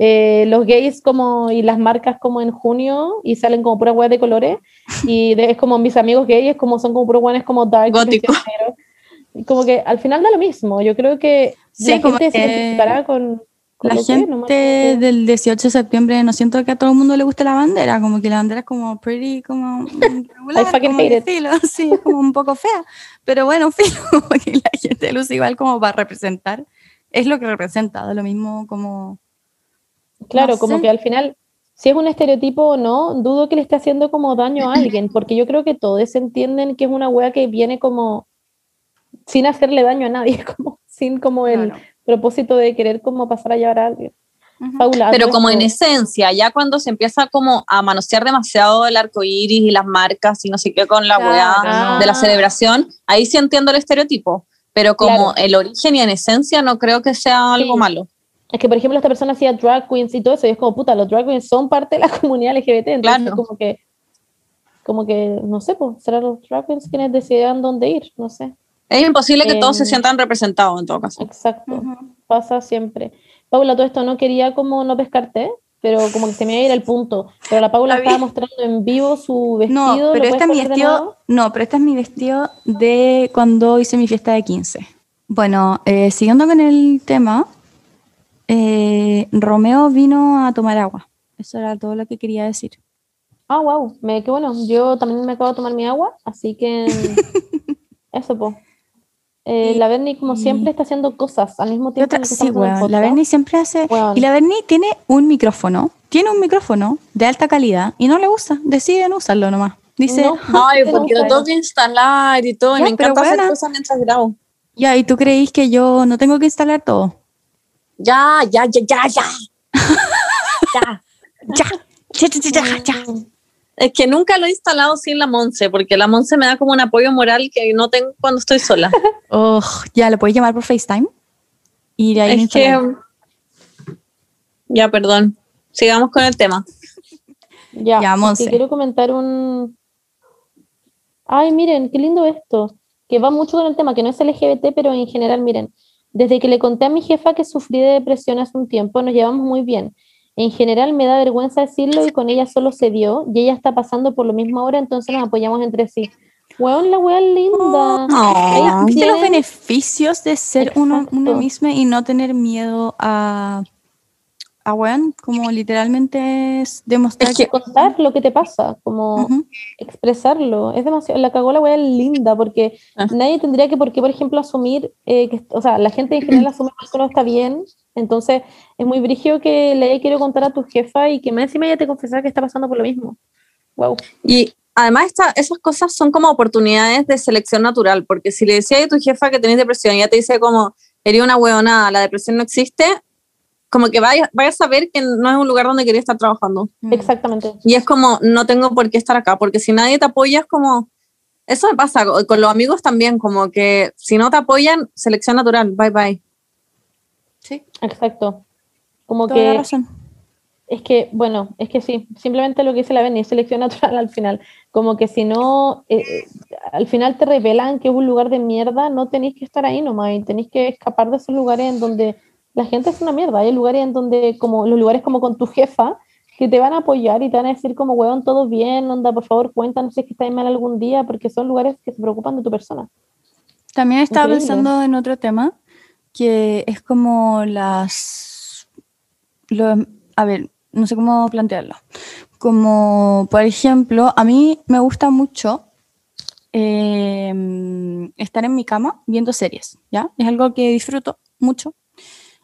eh, los gays como y las marcas como en junio y salen como puras weas de colores. Y de- es como mis amigos gays, como son como puros weones como dark. Gótico. Y como que al final da lo mismo. Yo creo que Sí, la como gente se que identificará con, con La que gente que- del 18 de septiembre, no siento que a todo el mundo le guste la bandera, como que la bandera es como pretty, como regular, fucking como estilo, sí, como un poco fea, pero bueno, filo, porque la gente luce igual como para representar, es lo que representa, da lo mismo como, Claro, No como sé. que al final, si es un estereotipo o no, dudo que le esté haciendo como daño a alguien, porque yo creo que todos entienden que es una wea que viene como sin hacerle daño a nadie, como sin como el Claro. propósito de querer como pasar a llevar a alguien. Paula, Pero como en esencia, ya cuando se empieza como a manosear demasiado el arco iris y las marcas y no sé qué con la Claro, weá no. de la celebración, ahí sí entiendo el estereotipo. Pero como Claro. el origen y en esencia no creo que sea algo Sí. malo. Es que, por ejemplo, esta persona hacía drag queens y todo eso, y es como, puta, los drag queens son parte de la comunidad LGBT, entonces Claro. como que, como que, no sé, pues, serán los drag queens quienes decidan dónde ir, no sé. Es imposible que todos se Em, sientan representados en todo caso. Exacto, pasa siempre. Paula, todo esto no quería como no pescarte, pero como que se me iba a ir al punto. Pero la Paula estaba mostrando en vivo su vestido. No, ¿lo pero este es mi vestido, no, pero este es mi vestido de cuando hice mi fiesta de 15. Bueno, eh, siguiendo con el tema, eh, Romeo vino a tomar agua. Eso era todo lo que quería decir. Ah, wow, me, qué bueno. Yo también me acabo de tomar mi agua, así que eso, pues. Y- la Berni, como siempre, está haciendo cosas al mismo Y tiempo. otra- que sí, weón, la podcast. Berni siempre hace... Weón. Y la Berni tiene un micrófono, tiene un micrófono de alta calidad y no le usa, decide no usarlo nomás. Dice, No. Ay, porque lo bueno. tengo que instalar y todo, y Ya, me pero encanta hacer cosas mientras grabo. ya, ¿y tú creís que yo no tengo que instalar todo? Ya, ya, ya, ya, ya. ya. Ya, ya, ya, ya, ya. Es que nunca lo he instalado sin la Monse, porque la Monse me da como un apoyo moral que no tengo cuando estoy sola. Oh, ya, ¿lo puedes llamar por FaceTime? Y de ahí es que. instalas. Ya, perdón. Sigamos con el tema. Ya, Ya, Monse. quiero comentar un... Ay, miren, qué lindo esto, que va mucho con el tema, que no es LGBT, pero en general, miren, desde que le conté a mi jefa que sufrí de depresión hace un tiempo, nos llevamos muy bien. En general me da vergüenza decirlo y con ella solo se dio, y ella está pasando por lo mismo ahora, entonces nos apoyamos entre sí. Weón, la wea linda. Oh. ¿Viste los beneficios de ser uno mismo y no tener miedo a, a weón? Como literalmente es demostrar Es que- contar lo que te pasa, como Ujú. expresarlo. Es demasiado, la cagó la wea linda, porque Ah. nadie tendría que, por qué, por ejemplo, asumir, eh, que, o sea, la gente en general asume que esto no está bien, entonces es muy brígido que le haya querido contar a tu jefa y que más encima ella te confesara que está pasando por lo mismo. Wow. Y además esta- esas cosas son como oportunidades de selección natural, porque si le decías a tu jefa que tenés depresión y ella te dice como, eres una huevonada, la depresión no existe, como que vayas vaya a saber que no es un lugar donde quería estar trabajando. Mm. Exactamente. Y es como, no tengo por qué estar acá, porque si nadie te apoya es como, eso me pasa co- con los amigos también, como que si no te apoyan, selección natural, bye bye. Sí, Exacto. Como toda la que razón. Es que, bueno, es que sí, simplemente lo que dice la Beni, es selección natural al final. Como que si no, eh, eh, al final te revelan que es un lugar de mierda, no tenéis que estar ahí nomás, y tenéis que escapar de esos lugares en donde la gente es una mierda. Hay lugares en donde, como los lugares como con tu jefa, que te van a apoyar y te van a decir como, weón, todo bien, onda, por favor, cuéntanos si es que estáis mal algún día, porque son lugares que se preocupan de tu persona. También estaba Increíble. pensando en otro tema, que es como las... lo- a ver, no sé cómo plantearlo. Como, por ejemplo, a mí me gusta mucho eh, estar en mi cama viendo series, ¿ya? Es algo que disfruto mucho.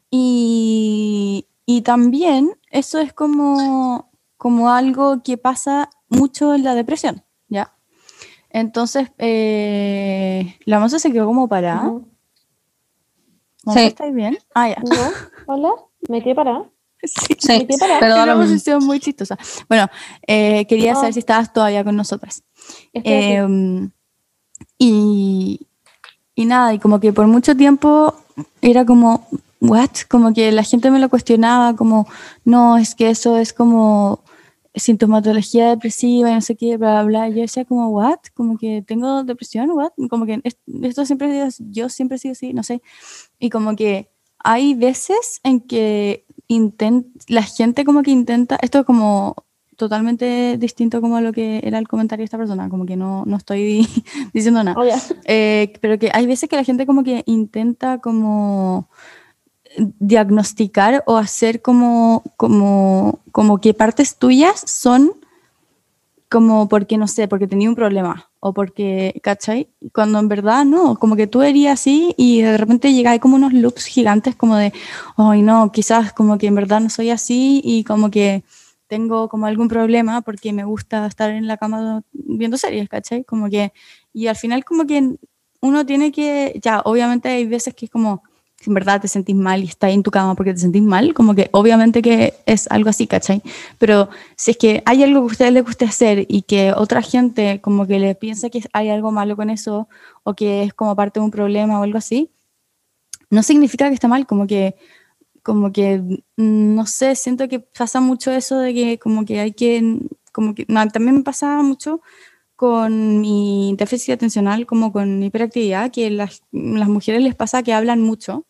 Y, y también eso es como, como algo que pasa mucho en la depresión, ¿ya? Entonces, eh, la moza se quedó como parada. Ujú. ¿Monse, Sí. ¿Estáis bien? Ah, ya. ¿No? ¿Hola? ¿Me quedé parada? Sí, Sí, pero una posición muy chistosa. Bueno, eh, quería Oh. saber si estabas todavía con nosotras. Em, y, y nada, y como que por mucho tiempo era como, ¿what? Como que la gente me lo cuestionaba, como, no, es que eso es como sintomatología depresiva y no sé qué, bla, bla, bla. Yo decía como, ¿what? Como que tengo depresión, ¿what? Como que es- esto siempre, ha sido- yo siempre he sido así, no sé. Y como que hay veces en que intent, la gente como que intenta, esto como totalmente distinto como a lo que era el comentario de esta persona, como que no, no estoy diciendo nada. Oh, ya. Eh, pero que hay veces que la gente como que intenta como diagnosticar o hacer como, como, como que partes tuyas son como porque, no sé, porque tenía un problema o porque, ¿cachai? Cuando en verdad no, como que tú erías así y de repente llegáis como unos loops gigantes como de, ay no, quizás como que en verdad no soy así y como que tengo como algún problema porque me gusta estar en la cama viendo series, ¿cachai? Como que, y al final como que uno tiene que, ya, obviamente hay veces que es como, si en verdad te sentís mal y estás en tu cama porque te sentís mal, como que obviamente que es algo así, ¿cachai? Pero si es que hay algo que a ustedes les guste hacer y que otra gente como que le piensa que hay algo malo con eso o que es como parte de un problema o algo así, no significa que esté mal, como que como que, mm, no sé, siento que pasa mucho eso de que como que hay que, como que, no, también me pasa mucho con mi déficit atencional, como con mi hiperactividad, que las, las mujeres les pasa que hablan mucho.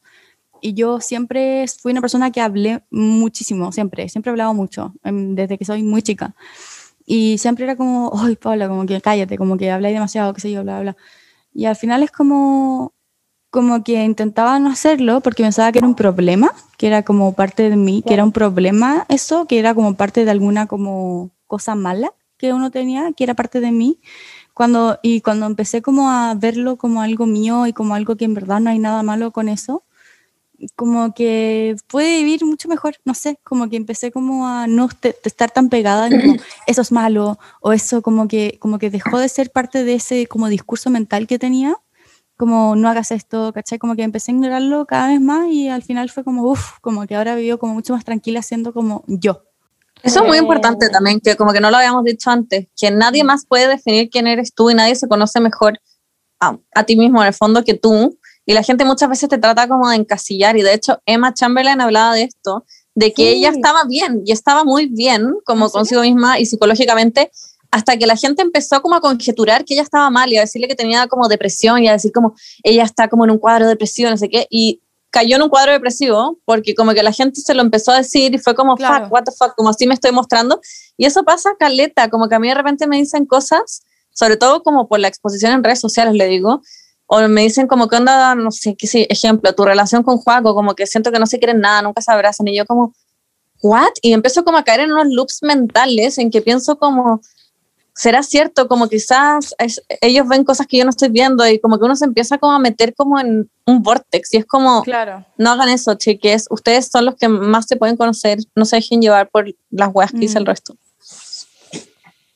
Y yo siempre fui una persona que hablé muchísimo, siempre, siempre he hablado mucho, em, desde que soy muy chica. Y siempre era como, ay, Paula, como que cállate, como que habláis demasiado, qué sé yo, bla, bla. Y al final es como, como que intentaba no hacerlo porque pensaba que era un problema, que era como parte de mí, que era un problema eso, que era como parte de alguna como cosa mala que uno tenía, que era parte de mí. Cuando, y cuando empecé como a verlo como algo mío y como algo que en verdad no hay nada malo con eso, como que puede vivir mucho mejor, no sé, como que empecé como a no est- estar tan pegada en como eso es malo o eso como que como que dejó de ser parte de ese como discurso mental que tenía, como no hagas esto, ¿cachai? Como que empecé a ignorarlo cada vez más y al final fue como uff, como que ahora vivo como mucho más tranquila siendo como yo. Eso es muy Eh. importante también, que como que no lo habíamos dicho antes, que nadie más puede definir quién eres tú y nadie se conoce mejor a, a ti mismo en el fondo que tú. Y la gente muchas veces te trata como de encasillar. Y de hecho, Emma Chamberlain hablaba de esto, de que Sí. ella estaba bien y estaba muy bien como ¿En serio? consigo misma y psicológicamente, hasta que la gente empezó como a conjeturar que ella estaba mal y a decirle que tenía como depresión y a decir como ella está como en un cuadro depresivo, no sé qué. Y cayó en un cuadro depresivo porque como que la gente se lo empezó a decir y fue como, Claro. fuck, what the fuck, como así me estoy mostrando. Y eso pasa caleta, como que a mí de repente me dicen cosas, sobre todo como por la exposición en redes sociales, le digo, o me dicen como, ¿qué onda? No sé, qué sé, ejemplo, tu relación con Juaco, como que siento que no se quieren nada, nunca se abrazan, y yo como, ¿what? Y empiezo como a caer en unos loops mentales en que pienso como, ¿será cierto? Como quizás es- ellos ven cosas que yo no estoy viendo y como que uno se empieza como a meter como en un vortex y es como, Claro. no hagan eso, chiques, ustedes son los que más se pueden conocer, no se dejen llevar por las weas que dice el Mm. resto.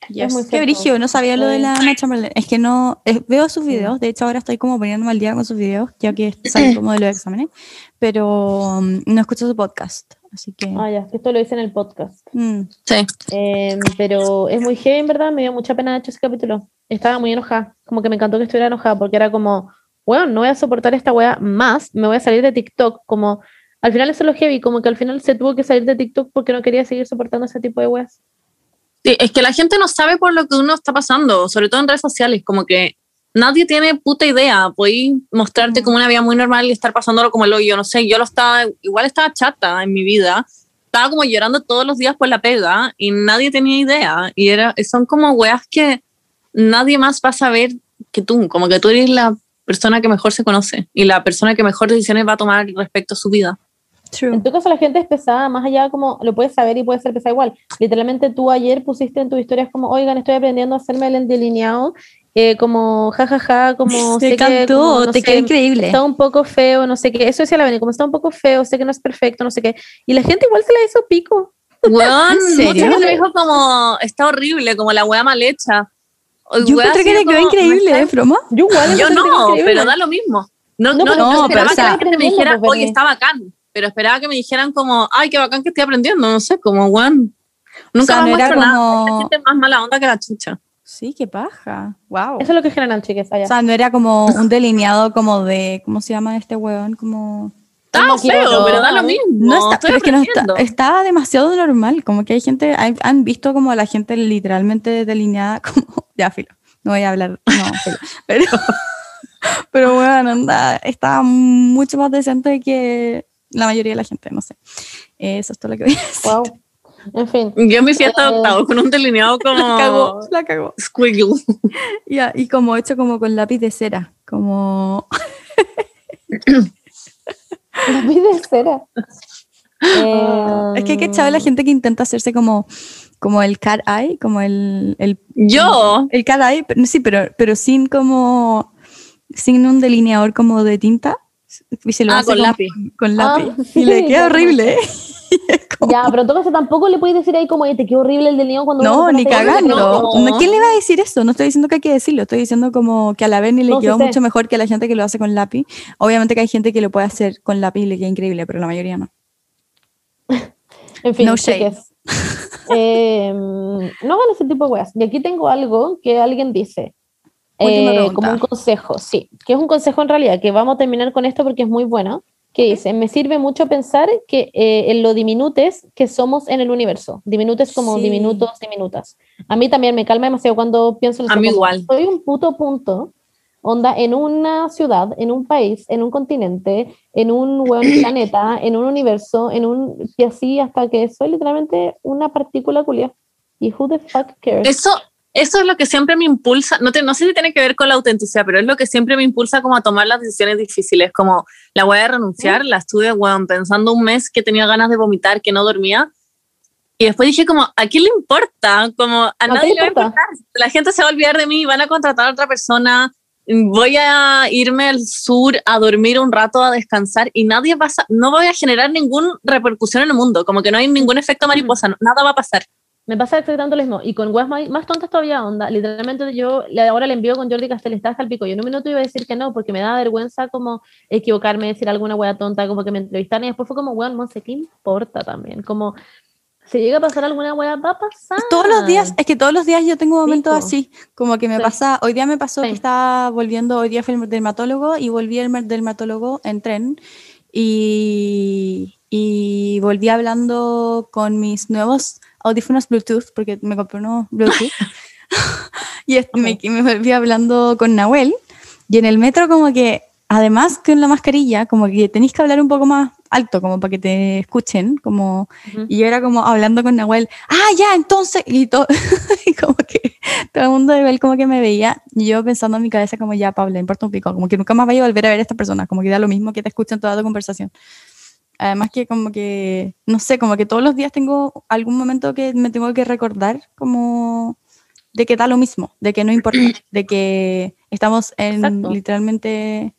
Yes. muy Qué brillo, no sabía lo de la. Ana Chamberlain. Es que no, eh, veo sus videos, de hecho ahora estoy como poniéndome al día con sus videos, ya que salí como de los exámenes, pero um, no escucho su podcast, así que... Ah, ya, que esto lo hice en el podcast. mm, Sí. Eh, pero es muy heavy, en verdad, me dio mucha pena de hecho ese capítulo. Estaba muy enojada, como que me encantó que estuviera enojada, porque era como, bueno, no voy a soportar esta wea más, me voy a salir de TikTok, como, al final eso es lo heavy, como que al final se tuvo que salir de TikTok porque no quería seguir soportando ese tipo de weas. Sí, es que la gente no sabe por lo que uno está pasando, sobre todo en redes sociales, como que nadie tiene puta idea. Podéis mostrarte como una vida muy normal y estar pasándolo como el hoyo. No sé, yo lo estaba, igual estaba chata en mi vida. Estaba como llorando todos los días por la pega y nadie tenía idea. Y era, son como weas que nadie más va a saber que tú, como que tú eres la persona que mejor se conoce y la persona que mejor decisiones va a tomar respecto a su vida. True. En tu caso la gente es pesada, más allá como lo puedes saber y puede ser pesada igual. Literalmente tú ayer pusiste en tu historia como, oigan, estoy aprendiendo a hacerme el delineado, eh, como jajaja, como Te sé que, encantó, como, no te sé, quedó increíble. está un poco feo, no sé qué. Eso decía la Beni, como está un poco feo, sé que no es perfecto, no sé qué. Y la gente igual se la hizo pico. Weón, mucha gente me dijo como, está horrible, como la wea mal hecha. O Yo encontré que le quedó increíble, ¿eh, broma? Yo igual. Yo que no, pero da lo mismo. No, No, no, pero- no, esperaba pero, o sea, que me dijera, pues, oye, está bacán. Pero esperaba que me dijeran como, ay, qué bacán que estoy aprendiendo, no sé, como, weón. Nunca sea, me no nada. como- Hay gente más mala onda que la chucha. Sí, qué paja. Wow. Eso es lo que generan, chicas, allá. O sea, no era como un delineado como de, ¿cómo se llama este hueón? Como... Está feo, quiero. pero da lo mismo. No está, estoy pero es que no está, está demasiado normal, como que hay gente, hay- han visto como a la gente literalmente delineada como, ya filo, no voy a hablar, no, filo, pero, pero bueno, anda, está mucho más decente que la mayoría de la gente, no sé. Eso es todo lo que voy a decir. Wow. En fin. Yo fiesta de Eh. octavo con un delineado como La cagó, la cagó. squiggle. Ya, y como hecho como con lápiz de cera, como... Vida es cera. Eh, Es que hay que echar a la gente que intenta hacerse como, como el cat eye, como el, el Yo, El cat eye, pero- sí, pero, pero sin como, sin un delineador como de tinta. Y se lo Ah, hace con lápiz. Con lápiz. Ah, y le queda horrible. Ya, pero en todo caso tampoco le puedes decir ahí como, "Eh, te quedó horrible el delineado cuando No, ni cagando. no. No, ¿Quién le va a decir eso? No estoy diciendo que hay que decirlo. Estoy diciendo como que a la Berni le No, sí quedó sé. mucho mejor que a la gente que lo hace con lápiz. Obviamente que hay gente que lo puede hacer con lápiz y le queda increíble, pero la mayoría no. En fin, No shade. Eh, no hagan ese tipo de weas. Y aquí tengo algo que alguien dice. Eh, como un consejo, sí. Que es un consejo en realidad, que vamos a terminar con esto porque es muy bueno. Que dice, me sirve mucho pensar que eh, en lo diminutes que somos en el universo. Diminutes como Sí. diminutos, diminutas. A mí también me calma demasiado cuando pienso en A mí igual. Soy un puto punto, onda, en una ciudad, en un país, en un continente, en un buen planeta, en un universo, en un. Y así hasta que soy literalmente una partícula culia. ¿Y who the fuck cares? eso, eso es lo que siempre me impulsa, no, te- no sé si tiene que ver con la autenticidad, pero es lo que siempre me impulsa como a tomar las decisiones difíciles, como la voy a renunciar, la estuve, pensando un mes que tenía ganas de vomitar, que no dormía, y después dije como, ¿a quién le importa? Como a No nadie le va a importa. importar, la gente se va a olvidar de mí, van a contratar a otra persona, voy a irme al sur a dormir un rato, a descansar, y nadie va a, sa- no voy a generar ninguna repercusión en el mundo, como que no hay ningún efecto mariposa, no- nada va a pasar. Me pasa exactamente lo mismo. Y con weas más, tontas todavía, onda. Literalmente yo ahora le envío con Jordi Castel, está hasta el pico. Yo en un minuto iba a decir que no, porque me da vergüenza como equivocarme, decir alguna wea tonta, como que me entrevistaran. Y después fue como, weón, no sé qué importa también. Como, si llega a pasar alguna wea, va a pasar. Todos los días, es que todos los días yo tengo momentos Pico. así, como que me Sí. pasa, hoy día me pasó Sí. que estaba volviendo, hoy día fue el dermatólogo y volví mer- dermatólogo en tren y, y volví hablando con mis nuevos audífonos Bluetooth, porque me compré unos Bluetooth, y me, me volví hablando con Nahuel y en el metro como que, además que en la mascarilla, como que tenéis que hablar un poco más alto, como para que te escuchen, como Ujú. y yo era como hablando con Nahuel, ah, ya, entonces, y, todo, y como que todo el mundo igual como que me veía, y yo pensando en mi cabeza como, ya, Paula, importa un pico, como que nunca más vaya a volver a ver a esta persona, como que da lo mismo que te escuchen toda tu conversación. Además que como que, no sé, como que todos los días tengo algún momento que me tengo que recordar como de que da lo mismo, de que no importa, de que estamos en Exacto. literalmente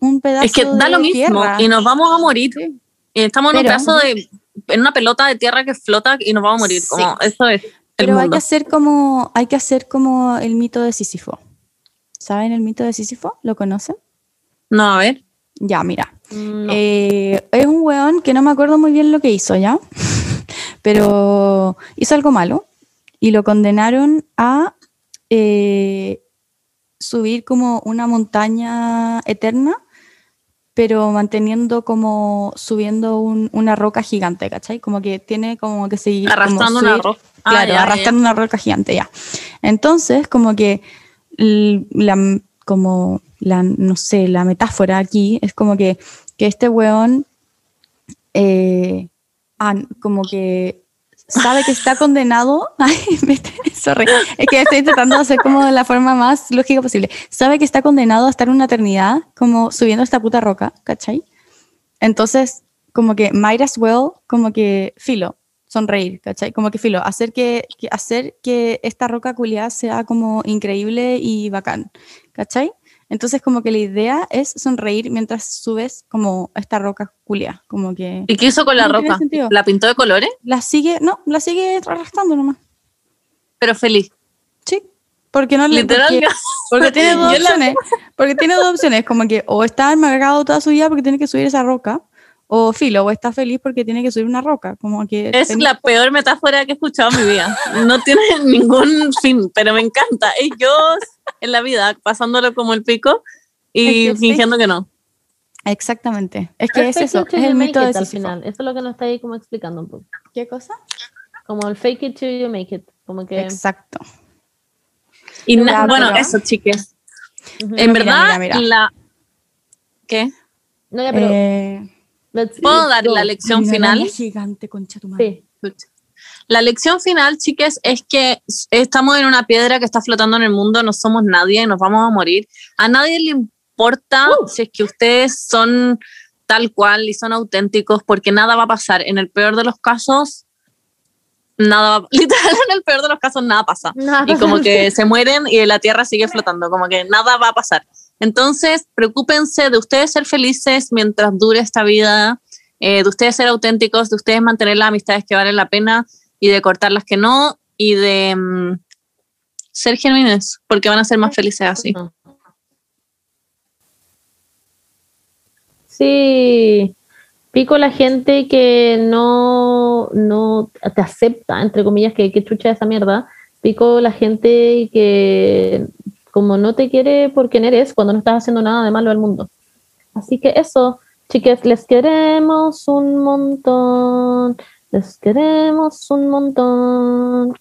un pedazo Es que da de lo mismo tierra. y nos vamos a morir. Sí. Y estamos en un pedazo de, en una pelota de tierra que flota y nos vamos a morir. Sí. Como, eso es el Pero hay que hacer como hay que hacer como el mito de Sísifo. ¿Saben el mito de Sísifo? ¿Lo conocen? No, a ver. Ya, mira. No. Eh, es un weón que no me acuerdo muy bien lo que hizo, ¿ya? Pero hizo algo malo y lo condenaron a eh, subir como una montaña eterna, pero manteniendo como subiendo un- una roca gigante, ¿cachai? Como que tiene como que seguir. como Arrastrando una roca. Ah, Claro, ya, ya. arrastrando una roca gigante, ya. Entonces, como que la, como la, no sé, la metáfora aquí es como que, que este weón eh, ah, como que sabe que está condenado. Ay, me- sorry. Es que estoy tratando de hacer como de la forma más lógica posible. Sabe que está condenado a estar una eternidad como subiendo esta puta roca, ¿cachai? Entonces, como que might as well, como que filo, sonreír, ¿cachai? Como que filo, hacer que, que- hacer que esta roca culiada sea como increíble y bacán, ¿cachai? Entonces, como que la idea es sonreír mientras subes como esta roca culiada, como que ¿Y qué hizo con la roca? ¿La pintó de colores? la sigue, no, la sigue arrastrando nomás. Pero feliz. Sí, Porque no le porque, porque tiene dos opciones. Porque tiene dos opciones, como que o está amargado toda su vida porque tiene que subir esa roca, o filo, o está feliz porque tiene que subir una roca. Como que Es la peor metáfora que he escuchado en mi vida. No tiene ningún fin, pero me encanta. Ellos en la vida pasándolo como el pico y Es que sí. fingiendo que no. Exactamente. Es que es eso, es el mito de al final. Eso es lo que nos está ahí como explicando un poco. ¿Qué cosa? Como el fake it till you make it. Como que. Exacto. Y bueno, pero- eso, chiques. En Mira, verdad, mira, mira. la. ¿Qué? No, ya, pero. Eh, let's- ¿Puedo dar go. la lección una final? araña gigante, concha tu madre. Sí. La lección final, chiques, es que estamos en una piedra que está flotando en el mundo, no somos nadie, nos vamos a morir. A nadie le importa si es que ustedes son tal cual y son auténticos, porque nada va a pasar. En el peor de los casos, nada va, literal, en el peor de los casos, nada pasa. Nada y como que se mueren y la tierra sigue flotando, como que nada va a pasar. Entonces, preocúpense de ustedes ser felices mientras dure esta vida, eh, de ustedes ser auténticos, de ustedes mantener las amistades que valen la pena y de cortar las que no y de mm, ser genuinos, porque van a ser más felices así. Sí. Pico la gente que no, no te acepta, entre comillas, que, que chucha esa mierda. Pico la gente que como no te quiere por quien eres cuando no estás haciendo nada de malo al mundo. Así que eso, chiques, les queremos un montón. Les queremos un montón.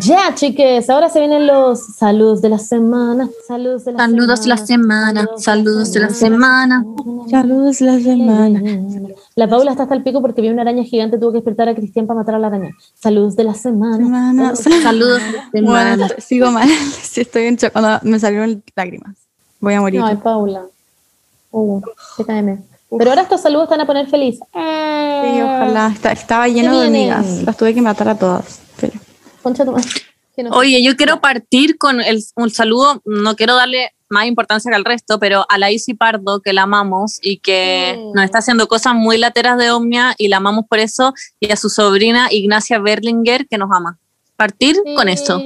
Ya, chiques, ahora se vienen los saludos de la semana. Saludos de la Saludos de la semana, saludos de la semana. Saludos la semana. La Paula está hasta el pico porque vio una araña gigante, tuvo que despertar a Cristian para matar a la araña. Saludos de la semana. Semana. Saludos de la semana. Bueno, sigo mal. Estoy en shock. Me salieron lágrimas. Voy a morir. Ay, Paula. Uh. Pero ahora estos saludos están a poner feliz. Sí, ojalá. Está- estaba lleno de amigas. Las tuve que matar a todas. Pero- Concha tu madre. Que no- Oye, yo quiero partir con el, un saludo, no quiero darle más importancia que al resto, pero a la Isi Pardo, que la amamos y que Mm. nos está haciendo cosas muy lateras de Omnia y la amamos por eso, y a su sobrina Ignacia Berlinger, que nos ama. Partir con esto.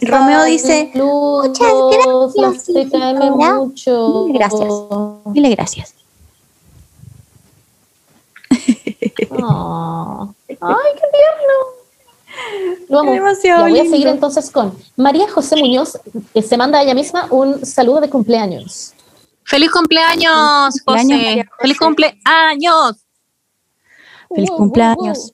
Romeo dice, Saludos, las TKM mucho. Mil gracias. dile gracias. Ay, qué tierno. Lo amo. Voy a lindo. seguir entonces con María José Muñoz, que se manda a ella misma un saludo de cumpleaños. ¡Feliz cumpleaños, Feliz cumpleaños, José! ¡Feliz cumpleaños! Feliz Uh, uh, cumpleaños.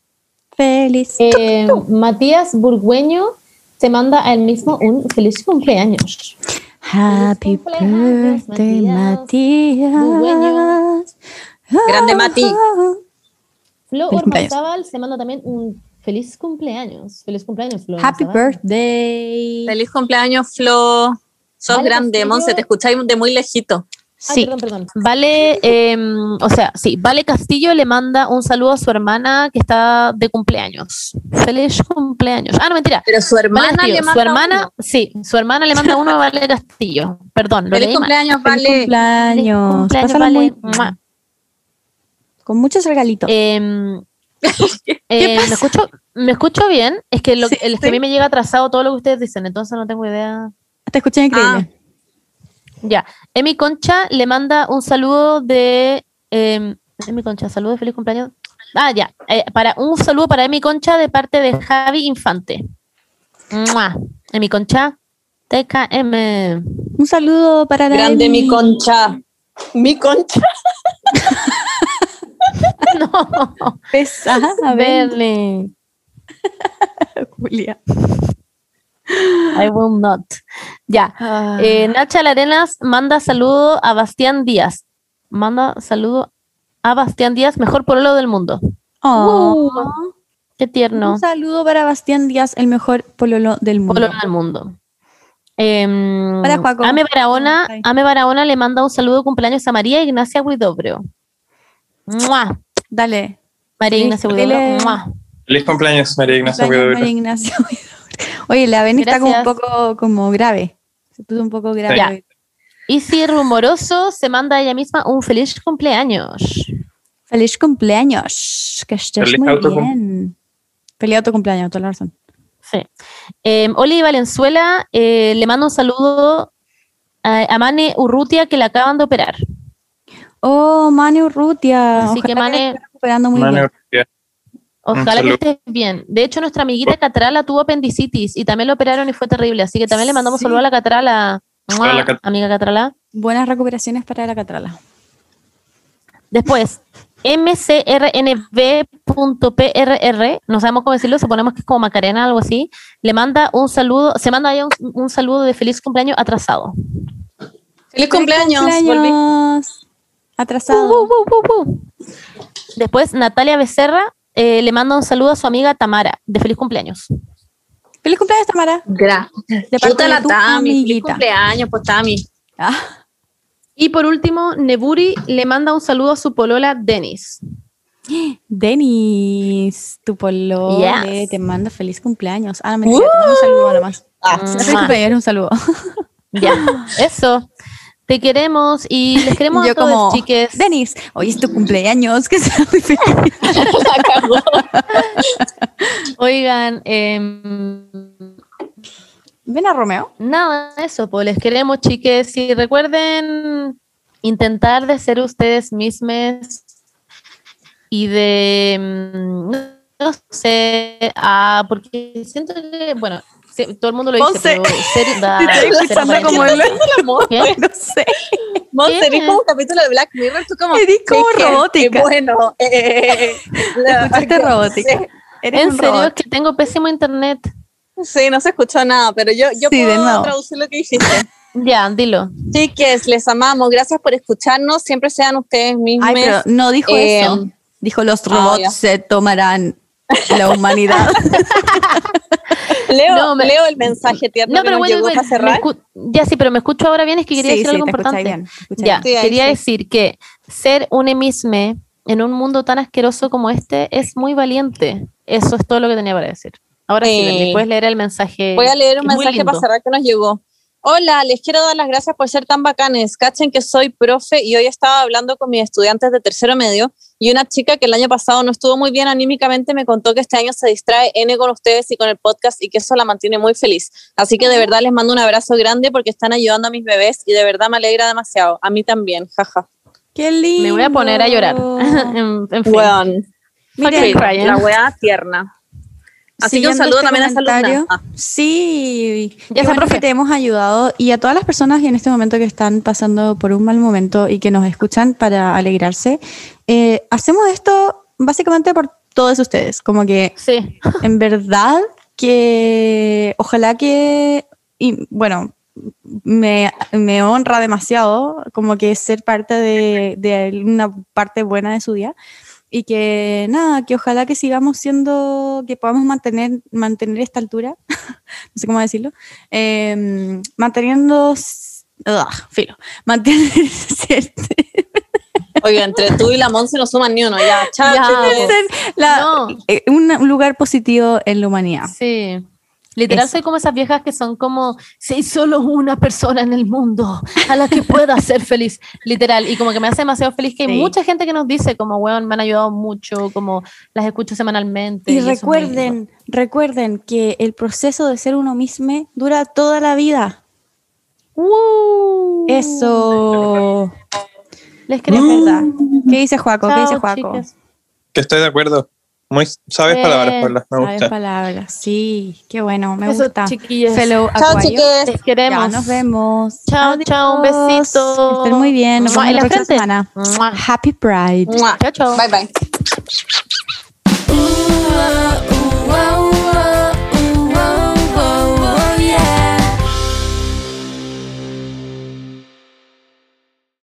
Feliz. Eh, Matías Burgueño se manda a él mismo un feliz cumpleaños. Happy cumpleaños, birthday, Matías. Matías. Grande Mati. Flo Feliz cumpleaños. Ormazábal se manda también un feliz cumpleaños. Feliz cumpleaños, Flo. Happy birthday. ¡Feliz cumpleaños, Flo! Sos Vale, grande, Castillo. Monse, te escucháis de muy lejito. Ay, Sí. perdón, perdón. Vale, em, o sea, sí, Vale Castillo le manda un saludo a su hermana que está de cumpleaños. Feliz cumpleaños. Ah, no, mentira. Pero su Vale hermana Castillo, le su manda hermana, uno. sí, su hermana le manda uno a Vale Castillo. Perdón, lo ¡Feliz cumpleaños, Feliz Vale! cumpleaños. Feliz cumpleaños, Pásala Vale. muy- con muchos regalitos. Em, eh, ¿me, escucho, ¿Me escucho bien? Es que, lo, Sí, el- es que a mí me llega atrasado todo lo que ustedes dicen, entonces no tengo idea. Te escuché increíble. Ya, Emi Concha le manda un saludo de. Eh, Emi Concha, saludo de feliz cumpleaños. Ah, ya. eh, para, un saludo para Emi Concha de parte de Javi Infante. ¡Mua! Emi Concha, TKM. Un saludo para la Grande Emi. mi concha. Mi concha. No, Pesada, verle. Julia. I will not. Ya. Ah. Eh, Nacha Larenas manda saludo a Bastián Díaz. Manda saludo a Bastián Díaz, mejor pololo del mundo. Oh. Qué tierno. Un saludo para Bastián Díaz, el mejor pololo del mundo. Pololo del mundo. Em, Para Juaco. Ame Barahona. Ame Barahona le manda un saludo de cumpleaños a María Ignacia Huidobro. ¡Mua! Dale. María Ignacia Huidobro. ¡mua! Feliz cumpleaños, María Ignacia Cumpleaños, Huidobro. María Ignacia Oye, la Beni está como un poco como grave. Se puso un poco grave. Ya. Y si Rumoroso se manda a ella misma un feliz cumpleaños. Feliz Feliz cumpleaños. Que estés Feliz muy autocum- bien. Feliz autocumpleaños, toda la razón. Sí. Eh, Oli Valenzuela eh, le mando un saludo a, a Mane Urrutia que la acaban de operar. Oh, Mane Urrutia. Así que, Ojalá Mane- esté recuperando muy Mane bien. Urrutia. Ojalá que estés bien. De hecho, nuestra amiguita Catrala tuvo apendicitis y también la operaron y fue terrible. Así que también le mandamos Sí. saludo a la Catrala. Amiga Catrala. Buenas recuperaciones para la Catrala. Después, mcrnb.prr, no sabemos cómo decirlo, suponemos que es como Macarena, algo así, le manda un saludo, se manda ahí un, un saludo de feliz cumpleaños atrasado. ¡Feliz cumpleaños! Volví. cumpleaños. Atrasado. Uh, uh, uh, uh, uh. Después, Natalia Becerra eh, le manda un saludo a su amiga Tamara, de feliz cumpleaños. Feliz cumpleaños, Tamara. Gracias. De parte de la tu Tami. Feliz cumpleaños, pues Tami. Ah, Y por último, Neburi le manda un saludo a su polola Denis. Denis, tu polo Yes. te manda feliz cumpleaños. Ah, no, mentira, te mando un saludo nada más. Ah, No, feliz cumpleaños, un saludo. Ya, eso. Te queremos y les queremos Yo a todos, como, chiques. Denis, hoy es tu cumpleaños, que sea muy feliz. Oigan, em, Ven a Romeo. Nada, eso, pues les queremos, chiques. Y recuerden intentar de ser ustedes mismos y de, mm, no sé, ah, porque siento que, bueno, sí, todo el mundo lo dice, Monse. pero ser, da- estoy como el- ¿Qué? No sé. Monster, ¿Qué? es como un capítulo de Black Mirror, tú como... Eres como "Qué- qué- robótica". qué bueno. Eh, la- Escuchaste robótica. Eres En serio, es robot. que tengo pésimo internet. Sí, no se escuchó nada, pero yo, yo Sí, de puedo nuevo. traducir lo que dijiste. Ya, dilo. Chiques, les amamos. Gracias por escucharnos. Siempre sean ustedes mismos. Ay, pero no dijo Eh, eso. Dijo los ah, robots se tomarán la humanidad. Leo, No, me- leo el mensaje tierno No, que pero nos bueno, llegó bueno, cerrar. ya sí, pero me escucho ahora bien, es que quería sí, decir sí, algo importante. bien. Ya, bien. Quería decir que ser un emisme en un mundo tan asqueroso como este es muy valiente. Eso es todo lo que tenía para decir. Ahora sí, Sí. Puedes leer el mensaje. Voy a leer un que mensaje para cerrar que nos llegó. Hola, les quiero dar las gracias por ser tan bacanes. Cachen que soy profe y hoy estaba hablando con mis estudiantes de tercero medio y una chica que el año pasado no estuvo muy bien anímicamente me contó que este año se distrae N con ustedes y con el podcast y que eso la mantiene muy feliz. Así que de verdad les mando un abrazo grande porque están ayudando a mis bebés y de verdad me alegra demasiado. A mí también, jaja. Qué lindo. Me voy a poner a llorar. en, en fin. Weón. Crying. La wea tierna. Así que un saludo este también a esa. Ah. Sí, Ya está, bueno profe. que te hemos ayudado y a todas las personas que en este momento que están pasando por un mal momento y que nos escuchan para alegrarse, eh, hacemos esto básicamente por todos ustedes, como que Sí. en verdad que ojalá que, y bueno, me, me honra demasiado como que ser parte de, de una parte buena de su día y que nada, que ojalá que sigamos siendo, que podamos mantener, mantener esta altura, no sé cómo decirlo, eh, manteniendo, ugh, filo, mantener cierto- Oye, entre tú y la Monse no suman ni uno. Ya, chao, Ya, chiques. la- No. eh, un, un lugar positivo en la humanidad. Sí. Literal, Eso. soy como esas viejas que son como, si hay solo una persona en el mundo a la que pueda ser feliz. Literal. Y como que me hace demasiado feliz que hay mucha gente que nos dice, como, weón, me han ayudado mucho, como las escucho semanalmente. Y recuerden, recuerden que el proceso de ser uno mismo dura toda la vida. Uh. Eso Les verdad. ¿Qué dice Juaco? ¿Qué dice Juaco? chicas. Que estoy de acuerdo. Muy sabes Bien, palabras, Paula. Me Sabes gusta. palabras. Sí, qué bueno, me Eso, gusta. chiquillas. Fellow Chao, Acuario. chiques. Les queremos. Ya nos vemos. Chao, chao, un Adiós. besito. Estén muy bien. Nos vemos en la la próxima frente. semana. Mua. Happy Pride. Mua. Chao, chao. Bye, bye.